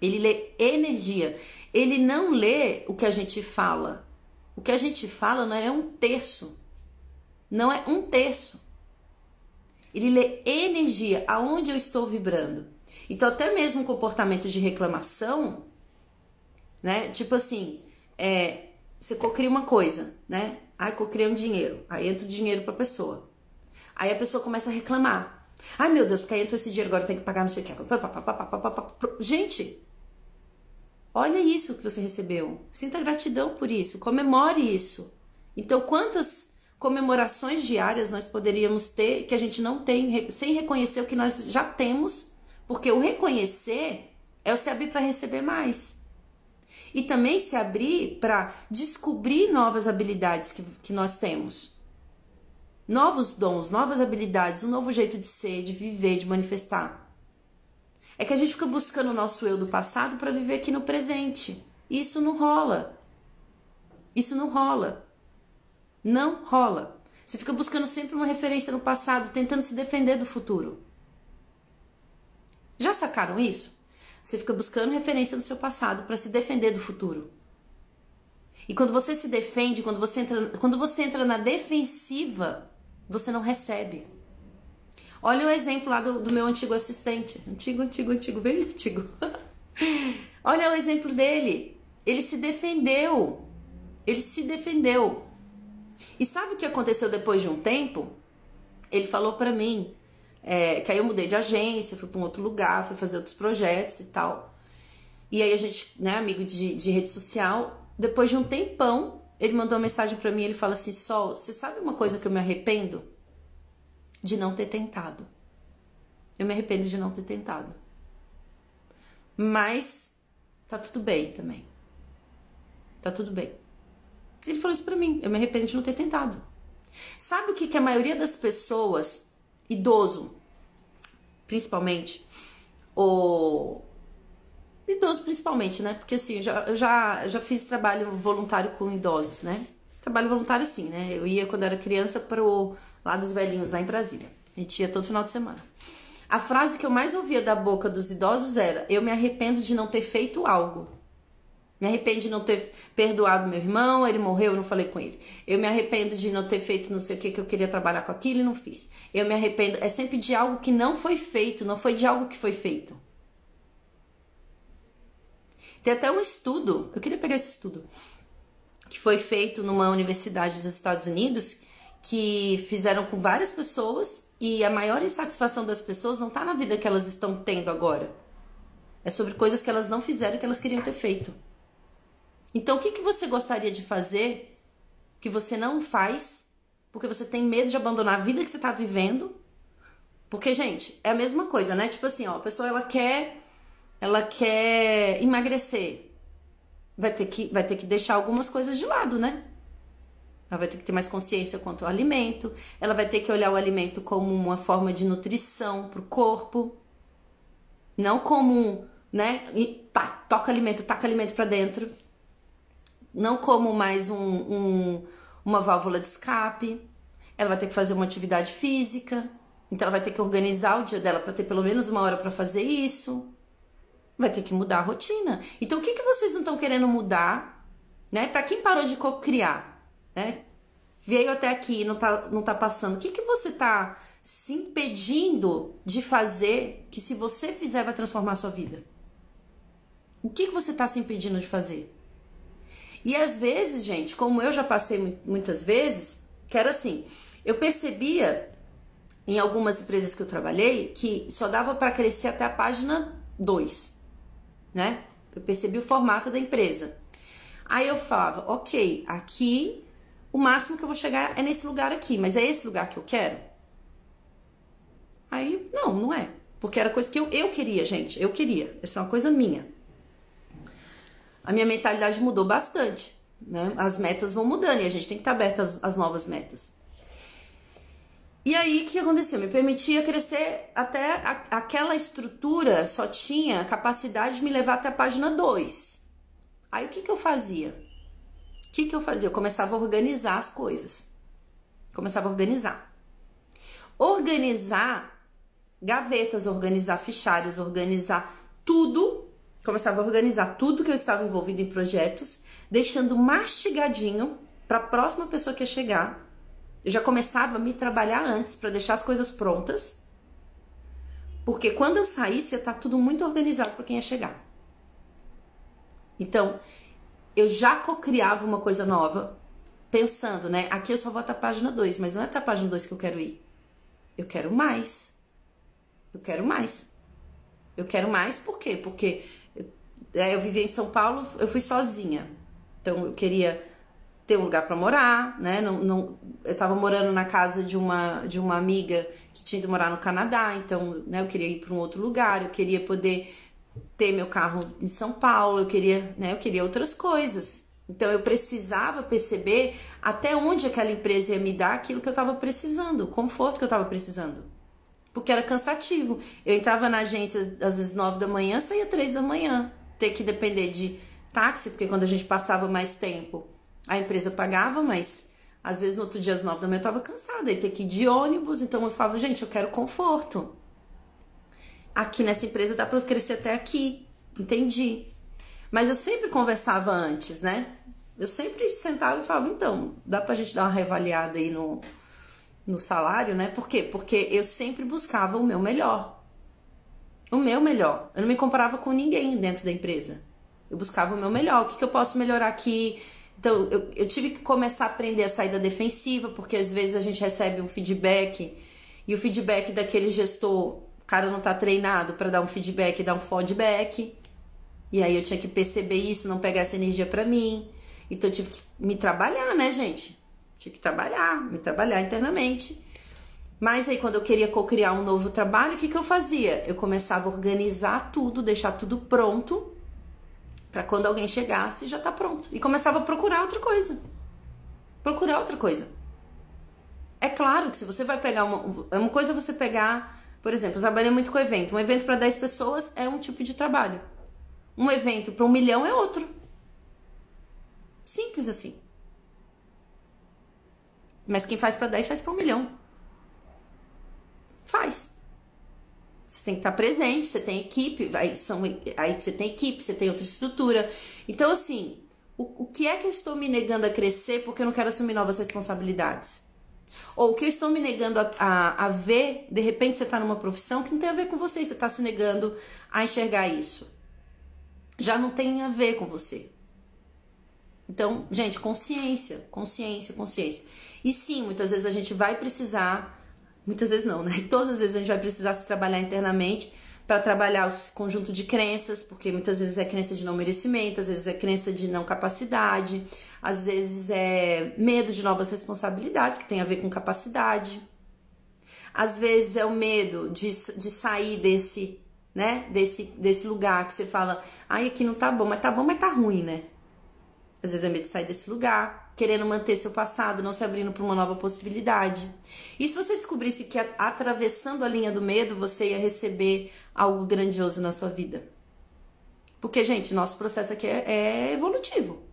[SPEAKER 1] Ele lê energia. Ele não lê o que a gente fala. O que a gente fala não é um terço não é um terço. Ele lê energia, aonde eu estou vibrando. Então, até mesmo comportamento de reclamação, né? Tipo assim, é, você cocria uma coisa, né? Ai, cocriei um dinheiro. Aí entra o dinheiro pra pessoa. Aí a pessoa começa a reclamar. Ai, meu Deus, porque aí entrou esse dinheiro, agora tem que pagar não sei o que. Gente, olha isso que você recebeu. Sinta gratidão por isso. Comemore isso. Então, quantas comemorações diárias nós poderíamos ter que a gente não tem, sem reconhecer o que nós já temos, porque o reconhecer é o se abrir para receber mais. E também se abrir para descobrir novas habilidades que, que nós temos. Novos dons, novas habilidades, um novo jeito de ser, de viver, de manifestar. É que a gente fica buscando o nosso eu do passado para viver aqui no presente. E isso não rola. Isso não rola. Não rola. Você fica buscando sempre uma referência no passado, tentando se defender do futuro. Já sacaram isso? Você fica buscando referência no seu passado para se defender do futuro. E quando você se defende, quando você entra, quando você entra na defensiva, você não recebe. Olha o exemplo lá do, do meu antigo assistente. Antigo, antigo, antigo, bem antigo. <laughs> Olha o exemplo dele. Ele se defendeu. Ele se defendeu. E sabe o que aconteceu depois de um tempo? Ele falou para mim é, que aí eu mudei de agência, fui para um outro lugar, fui fazer outros projetos e tal. E aí a gente, né, amigo de, de rede social, depois de um tempão, ele mandou uma mensagem para mim, ele fala assim, Sol, você sabe uma coisa que eu me arrependo? De não ter tentado. Eu me arrependo de não ter tentado. Mas tá tudo bem também. Tá tudo bem. Ele falou isso pra mim. Eu me arrependo de não ter tentado. Sabe o que, que a maioria das pessoas, idoso, principalmente, ou idoso principalmente, né? Porque assim, já, eu já, já fiz trabalho voluntário com idosos, né? Trabalho voluntário sim, né? Eu ia quando era criança pro lá dos velhinhos, lá em Brasília. A gente ia todo final de semana. A frase que eu mais ouvia da boca dos idosos era: Eu me arrependo de não ter feito algo. Me arrependo de não ter perdoado meu irmão, ele morreu, eu não falei com ele. Eu me arrependo de não ter feito não sei o que que eu queria trabalhar com aquilo e não fiz. Eu me arrependo, é sempre de algo que não foi feito, não foi de algo que foi feito. Tem até um estudo, eu queria pegar esse estudo, que foi feito numa universidade dos Estados Unidos, que fizeram com várias pessoas e a maior insatisfação das pessoas não está na vida que elas estão tendo agora. É sobre coisas que elas não fizeram que elas queriam ter feito. Então, o que, que você gostaria de fazer que você não faz porque você tem medo de abandonar a vida que você está vivendo? Porque, gente, é a mesma coisa, né? Tipo assim, ó, a pessoa ela quer ela quer emagrecer. Vai ter que vai ter que deixar algumas coisas de lado, né? Ela vai ter que ter mais consciência quanto ao alimento. Ela vai ter que olhar o alimento como uma forma de nutrição para o corpo, não como, né? Tá, toca alimento, taca alimento para dentro não como mais um, um, uma válvula de escape. Ela vai ter que fazer uma atividade física, então ela vai ter que organizar o dia dela para ter pelo menos uma hora para fazer isso. Vai ter que mudar a rotina. Então, o que, que vocês não estão querendo mudar, né? Para quem parou de co-criar, né? Veio até aqui e não tá, não tá passando. O que, que você tá se impedindo de fazer que se você fizer vai transformar a sua vida? O que, que você tá se impedindo de fazer? E às vezes, gente, como eu já passei muitas vezes, que era assim, eu percebia em algumas empresas que eu trabalhei que só dava para crescer até a página 2, né? Eu percebi o formato da empresa. Aí eu falava, ok, aqui o máximo que eu vou chegar é nesse lugar aqui, mas é esse lugar que eu quero? Aí, não, não é. Porque era coisa que eu, eu queria, gente. Eu queria. Essa é uma coisa minha a minha mentalidade mudou bastante. Né? As metas vão mudando e a gente tem que estar aberta às, às novas metas. E aí, o que aconteceu? Me permitia crescer até a, aquela estrutura só tinha capacidade de me levar até a página 2. Aí, o que, que eu fazia? O que, que eu fazia? Eu começava a organizar as coisas. Começava a organizar. Organizar gavetas, organizar fichários, organizar tudo começava a organizar tudo que eu estava envolvido em projetos, deixando mastigadinho para a próxima pessoa que ia chegar Eu já começava a me trabalhar antes para deixar as coisas prontas. Porque quando eu saísse, ia estar tá tudo muito organizado para quem ia chegar. Então, eu já co-criava uma coisa nova, pensando, né? Aqui eu só vou até a página 2, mas não é até a página 2 que eu quero ir. Eu quero mais. Eu quero mais. Eu quero mais por quê? Porque eu vivia em São Paulo, eu fui sozinha. Então eu queria ter um lugar para morar, né? Não, não, eu tava morando na casa de uma de uma amiga que tinha de morar no Canadá, então, né, eu queria ir para um outro lugar, eu queria poder ter meu carro em São Paulo, eu queria, né, eu queria outras coisas. Então eu precisava perceber até onde aquela empresa ia me dar aquilo que eu estava precisando, o conforto que eu estava precisando. Porque era cansativo. Eu entrava na agência às vezes nove da manhã, saía três da manhã. Ter que depender de táxi, porque quando a gente passava mais tempo, a empresa pagava, mas às vezes no outro dia às nove da manhã eu estava cansada e ter que ir de ônibus. Então eu falava, gente, eu quero conforto. Aqui nessa empresa dá para eu crescer até aqui. Entendi. Mas eu sempre conversava antes, né? Eu sempre sentava e falava, então, dá pra gente dar uma reavaliada aí no, no salário, né? Por quê? Porque eu sempre buscava o meu melhor. O meu melhor. Eu não me comparava com ninguém dentro da empresa. Eu buscava o meu melhor. O que, que eu posso melhorar aqui? Então, eu, eu tive que começar a aprender a sair da defensiva, porque às vezes a gente recebe um feedback e o feedback daquele gestor, o cara não tá treinado para dar um feedback e dar um feedback. E aí eu tinha que perceber isso, não pegar essa energia para mim. Então eu tive que me trabalhar, né, gente? Tive que trabalhar, me trabalhar internamente. Mas aí, quando eu queria co-criar um novo trabalho, o que, que eu fazia? Eu começava a organizar tudo, deixar tudo pronto, para quando alguém chegasse já tá pronto. E começava a procurar outra coisa. Procurar outra coisa. É claro que se você vai pegar uma. É uma coisa você pegar. Por exemplo, eu trabalhei muito com evento. Um evento para 10 pessoas é um tipo de trabalho. Um evento para um milhão é outro. Simples assim. Mas quem faz para 10 faz para um milhão. Faz. Você tem que estar presente, você tem equipe, aí, são, aí você tem equipe, você tem outra estrutura. Então, assim, o, o que é que eu estou me negando a crescer porque eu não quero assumir novas responsabilidades? Ou o que eu estou me negando a, a, a ver, de repente você está numa profissão que não tem a ver com você, você está se negando a enxergar isso. Já não tem a ver com você. Então, gente, consciência, consciência, consciência. E sim, muitas vezes a gente vai precisar, muitas vezes não, né? <laughs> Todas as vezes a gente vai precisar se trabalhar internamente para trabalhar o conjunto de crenças, porque muitas vezes é crença de não merecimento, às vezes é crença de não capacidade, às vezes é medo de novas responsabilidades, que tem a ver com capacidade. Às vezes é o medo de, de sair desse, né, desse, desse lugar que você fala, ai, aqui não tá bom, mas tá bom, mas tá ruim, né? Às vezes é medo de sair desse lugar, querendo manter seu passado, não se abrindo para uma nova possibilidade. E se você descobrisse que atravessando a linha do medo você ia receber algo grandioso na sua vida? Porque, gente, nosso processo aqui é, é evolutivo.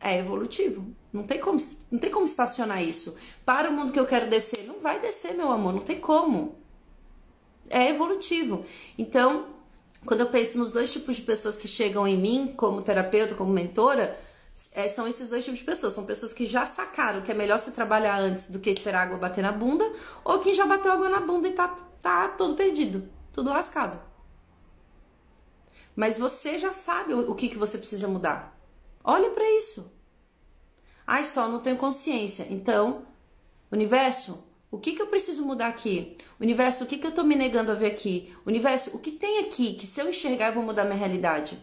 [SPEAKER 1] É evolutivo. Não tem, como, não tem como estacionar isso. Para o mundo que eu quero descer. Não vai descer, meu amor. Não tem como. É evolutivo. Então, quando eu penso nos dois tipos de pessoas que chegam em mim, como terapeuta, como mentora, é, são esses dois tipos de pessoas. São pessoas que já sacaram que é melhor se trabalhar antes do que esperar a água bater na bunda, ou quem já bateu água na bunda e tá, tá todo perdido, tudo lascado. Mas você já sabe o, o que, que você precisa mudar. Olhe para isso. Ai, só não tenho consciência. Então, universo, o que, que eu preciso mudar aqui? Universo, o que, que eu tô me negando a ver aqui? Universo, o que tem aqui que se eu enxergar eu vou mudar minha realidade?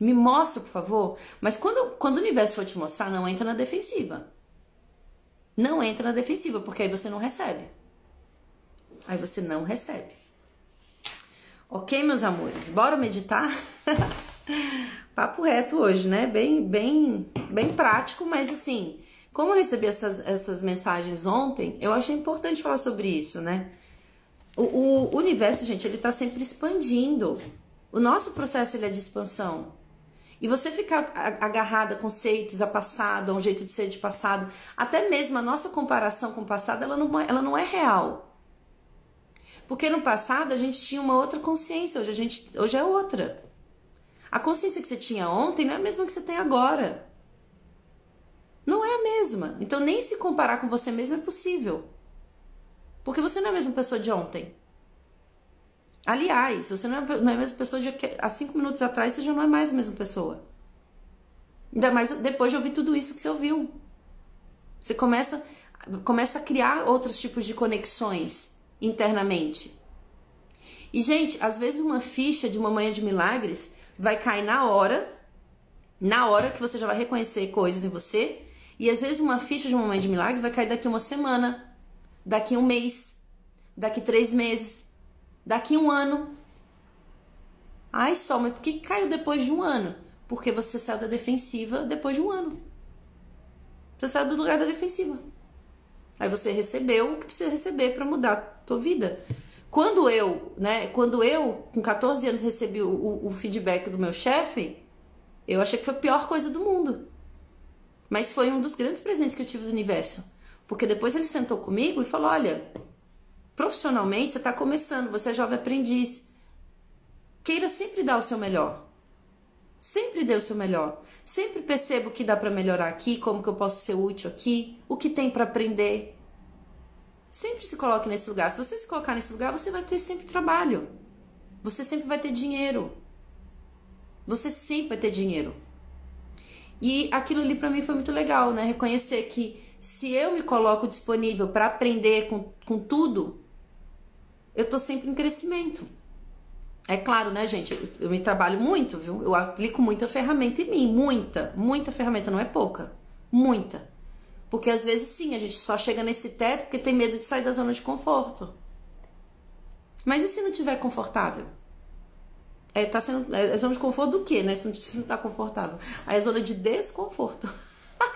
[SPEAKER 1] Me mostra, por favor. Mas quando, quando o universo for te mostrar, não entra na defensiva. Não entra na defensiva, porque aí você não recebe. Aí você não recebe. Ok, meus amores? Bora meditar? <laughs> Papo reto hoje, né? Bem, bem, bem prático, mas assim, como eu recebi essas, essas mensagens ontem, eu achei importante falar sobre isso, né? O, o universo, gente, ele tá sempre expandindo. O nosso processo ele é de expansão. E você ficar agarrada a conceitos, a passado, a um jeito de ser de passado, até mesmo a nossa comparação com o passado, ela não, ela não é real. Porque no passado a gente tinha uma outra consciência, hoje a gente hoje é outra. A consciência que você tinha ontem não é a mesma que você tem agora. Não é a mesma. Então nem se comparar com você mesmo é possível. Porque você não é a mesma pessoa de ontem. Aliás, você não é, não é a mesma pessoa de há cinco minutos atrás, você já não é mais a mesma pessoa. Ainda mais depois de ouvir tudo isso que você ouviu. Você começa, começa a criar outros tipos de conexões internamente. E, gente, às vezes uma ficha de uma manhã de milagres vai cair na hora, na hora que você já vai reconhecer coisas em você, e às vezes uma ficha de uma manhã de milagres vai cair daqui uma semana, daqui um mês, daqui três meses, daqui um ano. Ai, só, mas por que caiu depois de um ano? Porque você saiu da defensiva depois de um ano. Você saiu do lugar da defensiva. Aí você recebeu o que precisa receber para mudar a tua vida. Quando eu, né, quando eu, com 14 anos, recebi o, o feedback do meu chefe, eu achei que foi a pior coisa do mundo. Mas foi um dos grandes presentes que eu tive do universo. Porque depois ele sentou comigo e falou: olha, profissionalmente você está começando, você é jovem aprendiz. Queira sempre dar o seu melhor. Sempre dê o seu melhor. Sempre perceba o que dá para melhorar aqui, como que eu posso ser útil aqui, o que tem para aprender. Sempre se coloque nesse lugar. Se você se colocar nesse lugar, você vai ter sempre trabalho. Você sempre vai ter dinheiro. Você sempre vai ter dinheiro. E aquilo ali para mim foi muito legal, né? Reconhecer que se eu me coloco disponível para aprender com, com tudo, eu tô sempre em crescimento. É claro, né, gente? Eu, eu me trabalho muito, viu? Eu aplico muita ferramenta em mim, muita, muita ferramenta, não é pouca, muita. Porque às vezes sim, a gente só chega nesse teto porque tem medo de sair da zona de conforto. Mas e se não tiver confortável? É, tá sendo, é, é zona de conforto do quê, né? Se não, se não tá confortável. Aí é zona de desconforto.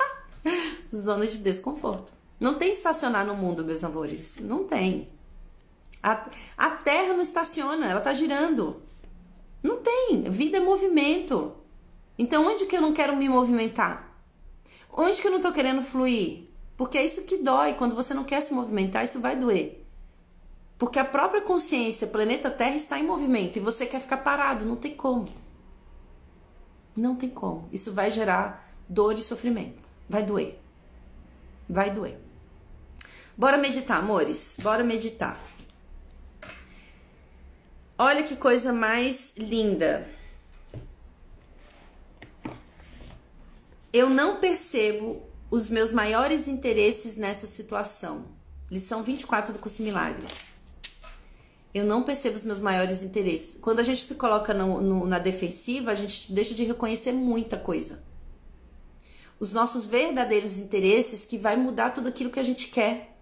[SPEAKER 1] <laughs> zona de desconforto. Não tem estacionar no mundo, meus amores. Não tem. A, a Terra não estaciona, ela tá girando. Não tem. Vida é movimento. Então, onde que eu não quero me movimentar? Onde que eu não tô querendo fluir? Porque é isso que dói. Quando você não quer se movimentar, isso vai doer. Porque a própria consciência, planeta Terra, está em movimento e você quer ficar parado. Não tem como. Não tem como. Isso vai gerar dor e sofrimento. Vai doer. Vai doer. Bora meditar, amores. Bora meditar. Olha que coisa mais linda. Eu não percebo os meus maiores interesses nessa situação. Lição 24 do curso Milagres. Eu não percebo os meus maiores interesses. Quando a gente se coloca no, no, na defensiva, a gente deixa de reconhecer muita coisa. Os nossos verdadeiros interesses que vai mudar tudo aquilo que a gente quer.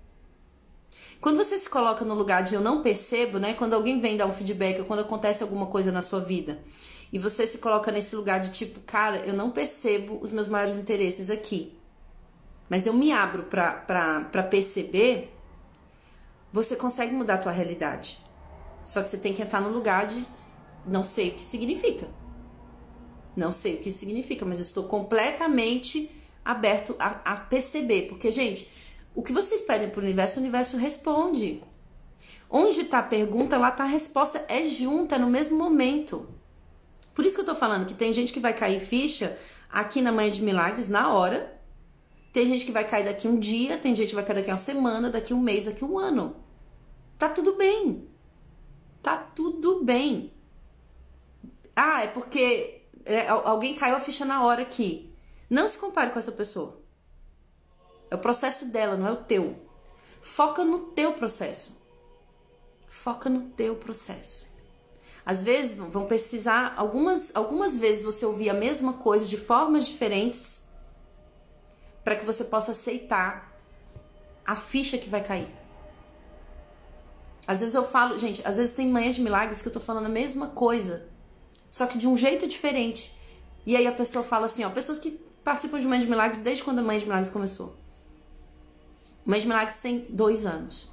[SPEAKER 1] Quando você se coloca no lugar de eu não percebo, né? Quando alguém vem dar um feedback ou quando acontece alguma coisa na sua vida e você se coloca nesse lugar de tipo, cara, eu não percebo os meus maiores interesses aqui, mas eu me abro para perceber, você consegue mudar a tua realidade. Só que você tem que entrar no lugar de não sei o que significa. Não sei o que significa, mas eu estou completamente aberto a, a perceber. Porque, gente, o que vocês pedem para o universo, o universo responde. Onde está a pergunta, lá está a resposta. É junta, é no mesmo momento. Por isso que eu tô falando que tem gente que vai cair ficha aqui na Manhã de Milagres na hora. Tem gente que vai cair daqui um dia, tem gente que vai cair daqui uma semana, daqui um mês, daqui um ano. Tá tudo bem. Tá tudo bem. Ah, é porque é, alguém caiu a ficha na hora aqui. Não se compare com essa pessoa. É o processo dela, não é o teu. Foca no teu processo. Foca no teu processo. Às vezes vão precisar, algumas, algumas vezes você ouvir a mesma coisa de formas diferentes para que você possa aceitar a ficha que vai cair. Às vezes eu falo, gente, às vezes tem manhãs de milagres que eu tô falando a mesma coisa, só que de um jeito diferente. E aí a pessoa fala assim, ó, pessoas que participam de manhãs de milagres desde quando a manhã de milagres começou. Manhã de milagres tem dois anos.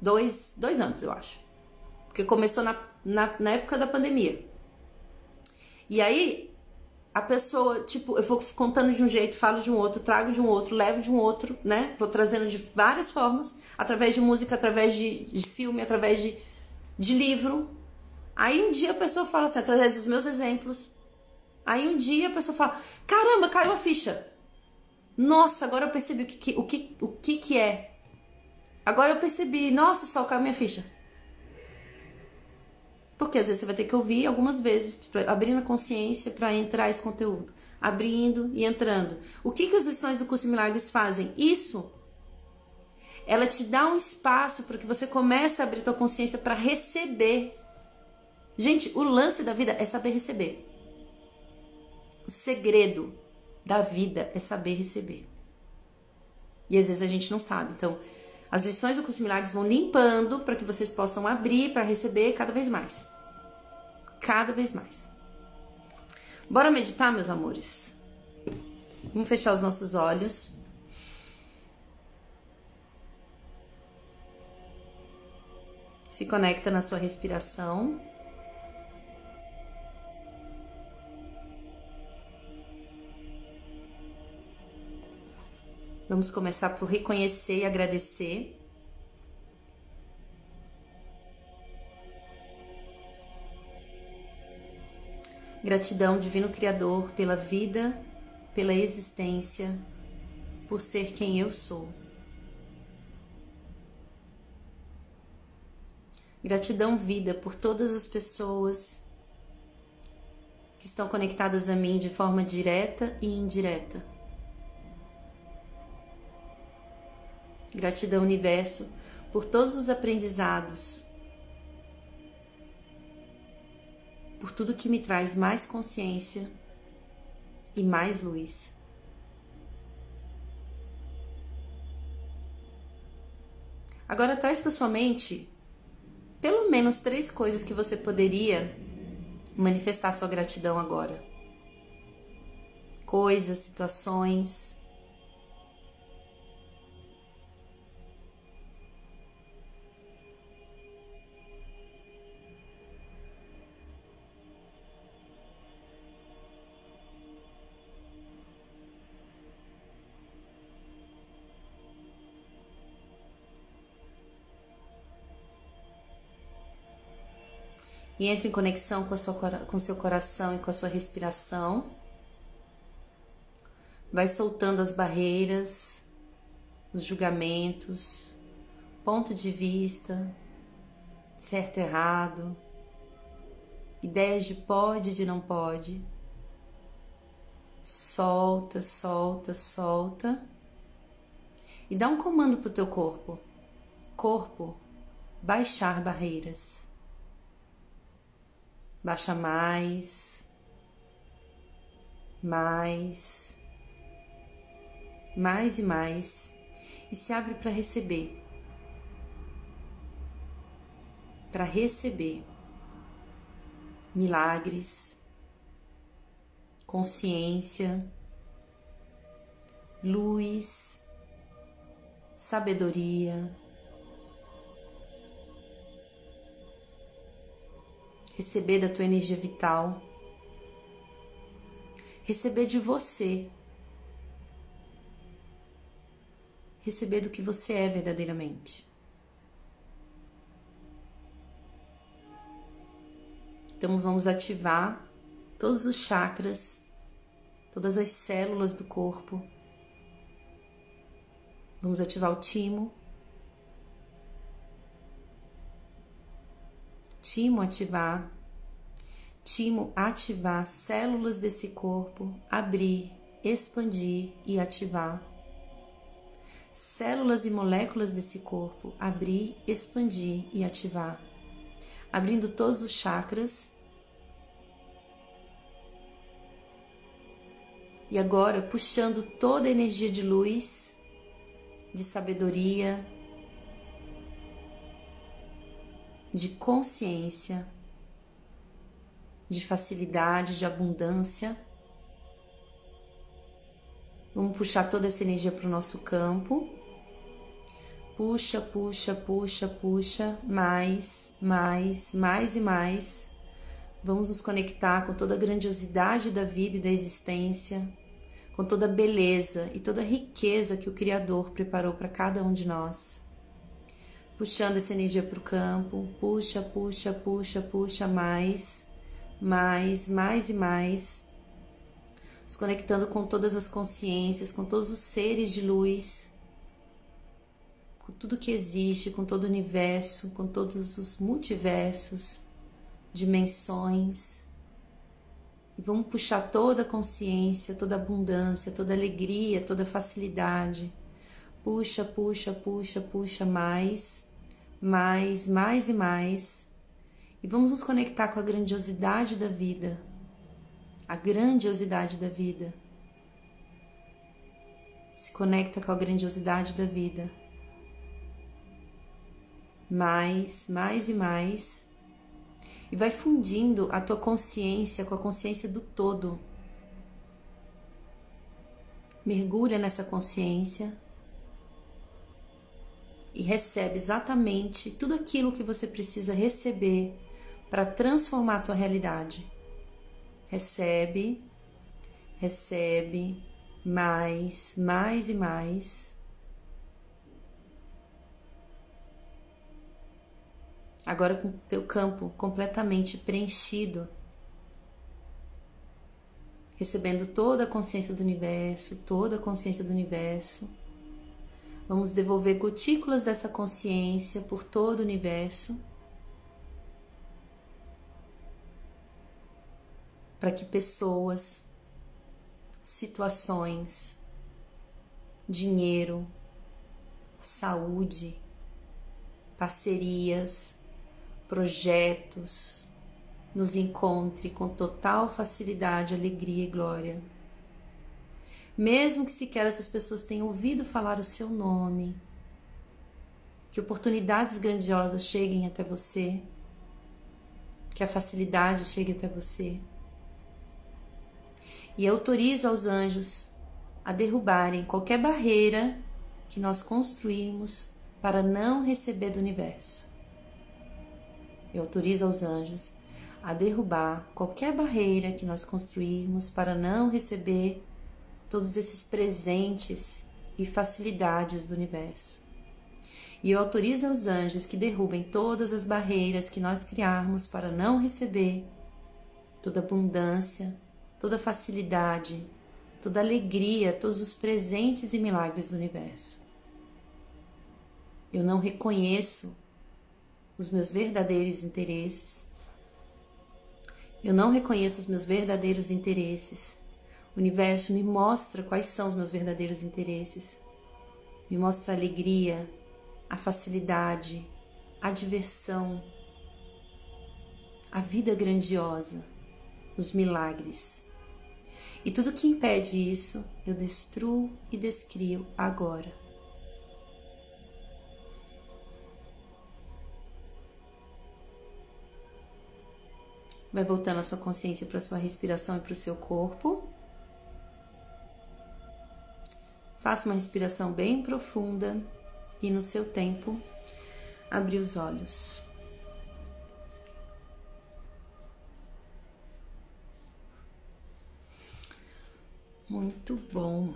[SPEAKER 1] Dois, dois anos, eu acho. Porque começou na na, na época da pandemia. E aí, a pessoa, tipo, eu vou contando de um jeito, falo de um outro, trago de um outro, levo de um outro, né? Vou trazendo de várias formas, através de música, através de, de filme, através de, de livro. Aí um dia a pessoa fala assim, através dos meus exemplos. Aí um dia a pessoa fala: caramba, caiu a ficha. Nossa, agora eu percebi o que, o que, o que, que é. Agora eu percebi, nossa, só caiu minha ficha. Porque às vezes você vai ter que ouvir algumas vezes, abrindo a consciência para entrar esse conteúdo. Abrindo e entrando. O que, que as lições do curso de milagres fazem? Isso. Ela te dá um espaço para que você comece a abrir tua consciência para receber. Gente, o lance da vida é saber receber. O segredo da vida é saber receber. E às vezes a gente não sabe. Então, as lições do curso Milagres vão limpando para que vocês possam abrir para receber cada vez mais. Cada vez mais. Bora meditar, meus amores? Vamos fechar os nossos olhos. Se conecta na sua respiração. Vamos começar por reconhecer e agradecer. Gratidão, Divino Criador, pela vida, pela existência, por ser quem eu sou. Gratidão, vida, por todas as pessoas que estão conectadas a mim de forma direta e indireta. Gratidão, universo, por todos os aprendizados, por tudo que me traz mais consciência e mais luz. Agora traz para sua mente pelo menos três coisas que você poderia manifestar sua gratidão agora. Coisas, situações, e entre em conexão com, a sua, com seu coração e com a sua respiração. Vai soltando as barreiras, os julgamentos, ponto de vista, certo e errado, ideias de pode e de não pode. Solta, solta, solta. E dá um comando pro teu corpo. Corpo, baixar barreiras. Baixa mais, mais, mais e mais, e se abre para receber. Para receber. Milagres, consciência, luz, sabedoria receber da tua energia vital, receber de você, receber do que você é verdadeiramente. Então vamos ativar todos os chakras, todas as células do corpo. Vamos ativar o timo, timo ativar, timo ativar células desse corpo, abrir, expandir e ativar. Células e moléculas desse corpo, abrir, expandir e ativar. Abrindo todos os chakras. E agora puxando toda a energia de luz, de sabedoria, de consciência, de facilidade, de abundância. Vamos puxar toda essa energia para o nosso campo. Puxa, puxa, puxa, puxa, mais, mais, mais e mais. Vamos nos conectar com toda a grandiosidade da vida e da existência, com toda a beleza e toda a riqueza que o Criador preparou para cada um de nós puxando essa energia para o campo, puxa, puxa, puxa, puxa mais, mais, mais e mais, se conectando com todas as consciências, com todos os seres de luz, com tudo que existe, com todo o universo, com todos os multiversos, dimensões. E vamos puxar toda a consciência, toda a abundância, toda a alegria, toda a facilidade. Puxa, puxa, puxa, puxa mais, mais, mais e mais. E vamos nos conectar com a grandiosidade da vida. A grandiosidade da vida. Se conecta com a grandiosidade da vida. Mais, mais e mais e vai fundindo a tua consciência com a consciência do todo. Mergulha nessa consciência e recebe exatamente tudo aquilo que você precisa receber para transformar a tua realidade. Recebe, recebe mais, mais e mais. agora com teu campo completamente preenchido, recebendo toda a consciência do universo, toda a consciência do universo. Vamos devolver gotículas dessa consciência por todo o universo. Para que pessoas, situações, dinheiro, saúde, parcerias, projetos, nos encontre com total facilidade, alegria e glória. Mesmo que sequer essas pessoas tenham ouvido falar o seu nome, que oportunidades grandiosas cheguem até você, que a facilidade chegue até você. E autorizo aos anjos a derrubarem qualquer barreira que nós construímos para não receber do universo e autoriza os anjos a derrubar qualquer barreira que nós construirmos para não receber todos esses presentes e facilidades do universo. E eu autorizo os anjos que derrubem todas as barreiras que nós criarmos para não receber toda abundância, toda facilidade, toda alegria, todos os presentes e milagres do universo. Eu não reconheço os meus verdadeiros interesses. Eu não reconheço os meus verdadeiros interesses. O universo me mostra quais são os meus verdadeiros interesses. Me mostra a alegria, a facilidade, a diversão, a vida grandiosa, os milagres. E tudo que impede isso, eu destruo e descrio agora. Vai voltando a sua consciência para a sua respiração e para o seu corpo. Faça uma respiração bem profunda e no seu tempo abrir os olhos. Muito bom.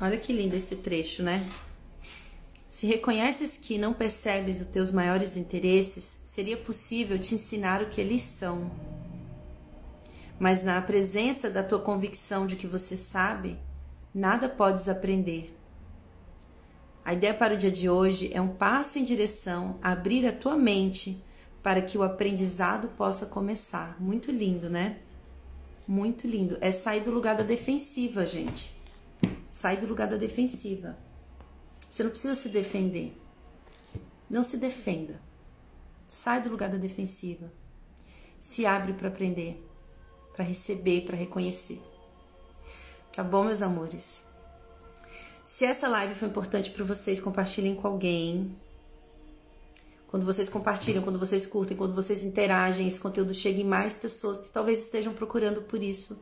[SPEAKER 1] Olha que lindo esse trecho, né? Se reconheces que não percebes os teus maiores interesses, seria possível te ensinar o que eles são. Mas na presença da tua convicção de que você sabe, nada podes aprender. A ideia para o dia de hoje é um passo em direção a abrir a tua mente para que o aprendizado possa começar. Muito lindo, né? Muito lindo. É sair do lugar da defensiva, gente. Sai do lugar da defensiva. Você não precisa se defender. Não se defenda. Sai do lugar da defensiva. Se abre para aprender, para receber, para reconhecer. Tá bom, meus amores? Se essa live foi importante para vocês, compartilhem com alguém. Quando vocês compartilham, quando vocês curtem, quando vocês interagem, esse conteúdo chegue em mais pessoas que talvez estejam procurando por isso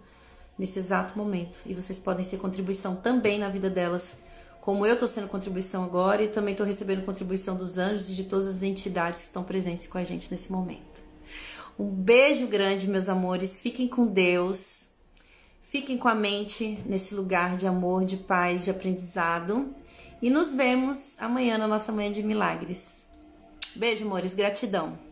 [SPEAKER 1] nesse exato momento. E vocês podem ser contribuição também na vida delas, como eu estou sendo contribuição agora e também estou recebendo contribuição dos anjos e de todas as entidades que estão presentes com a gente nesse momento. Um beijo grande, meus amores. Fiquem com Deus. Fiquem com a mente nesse lugar de amor, de paz, de aprendizado. E nos vemos amanhã na nossa Manhã de Milagres. Beijo, amores. Gratidão.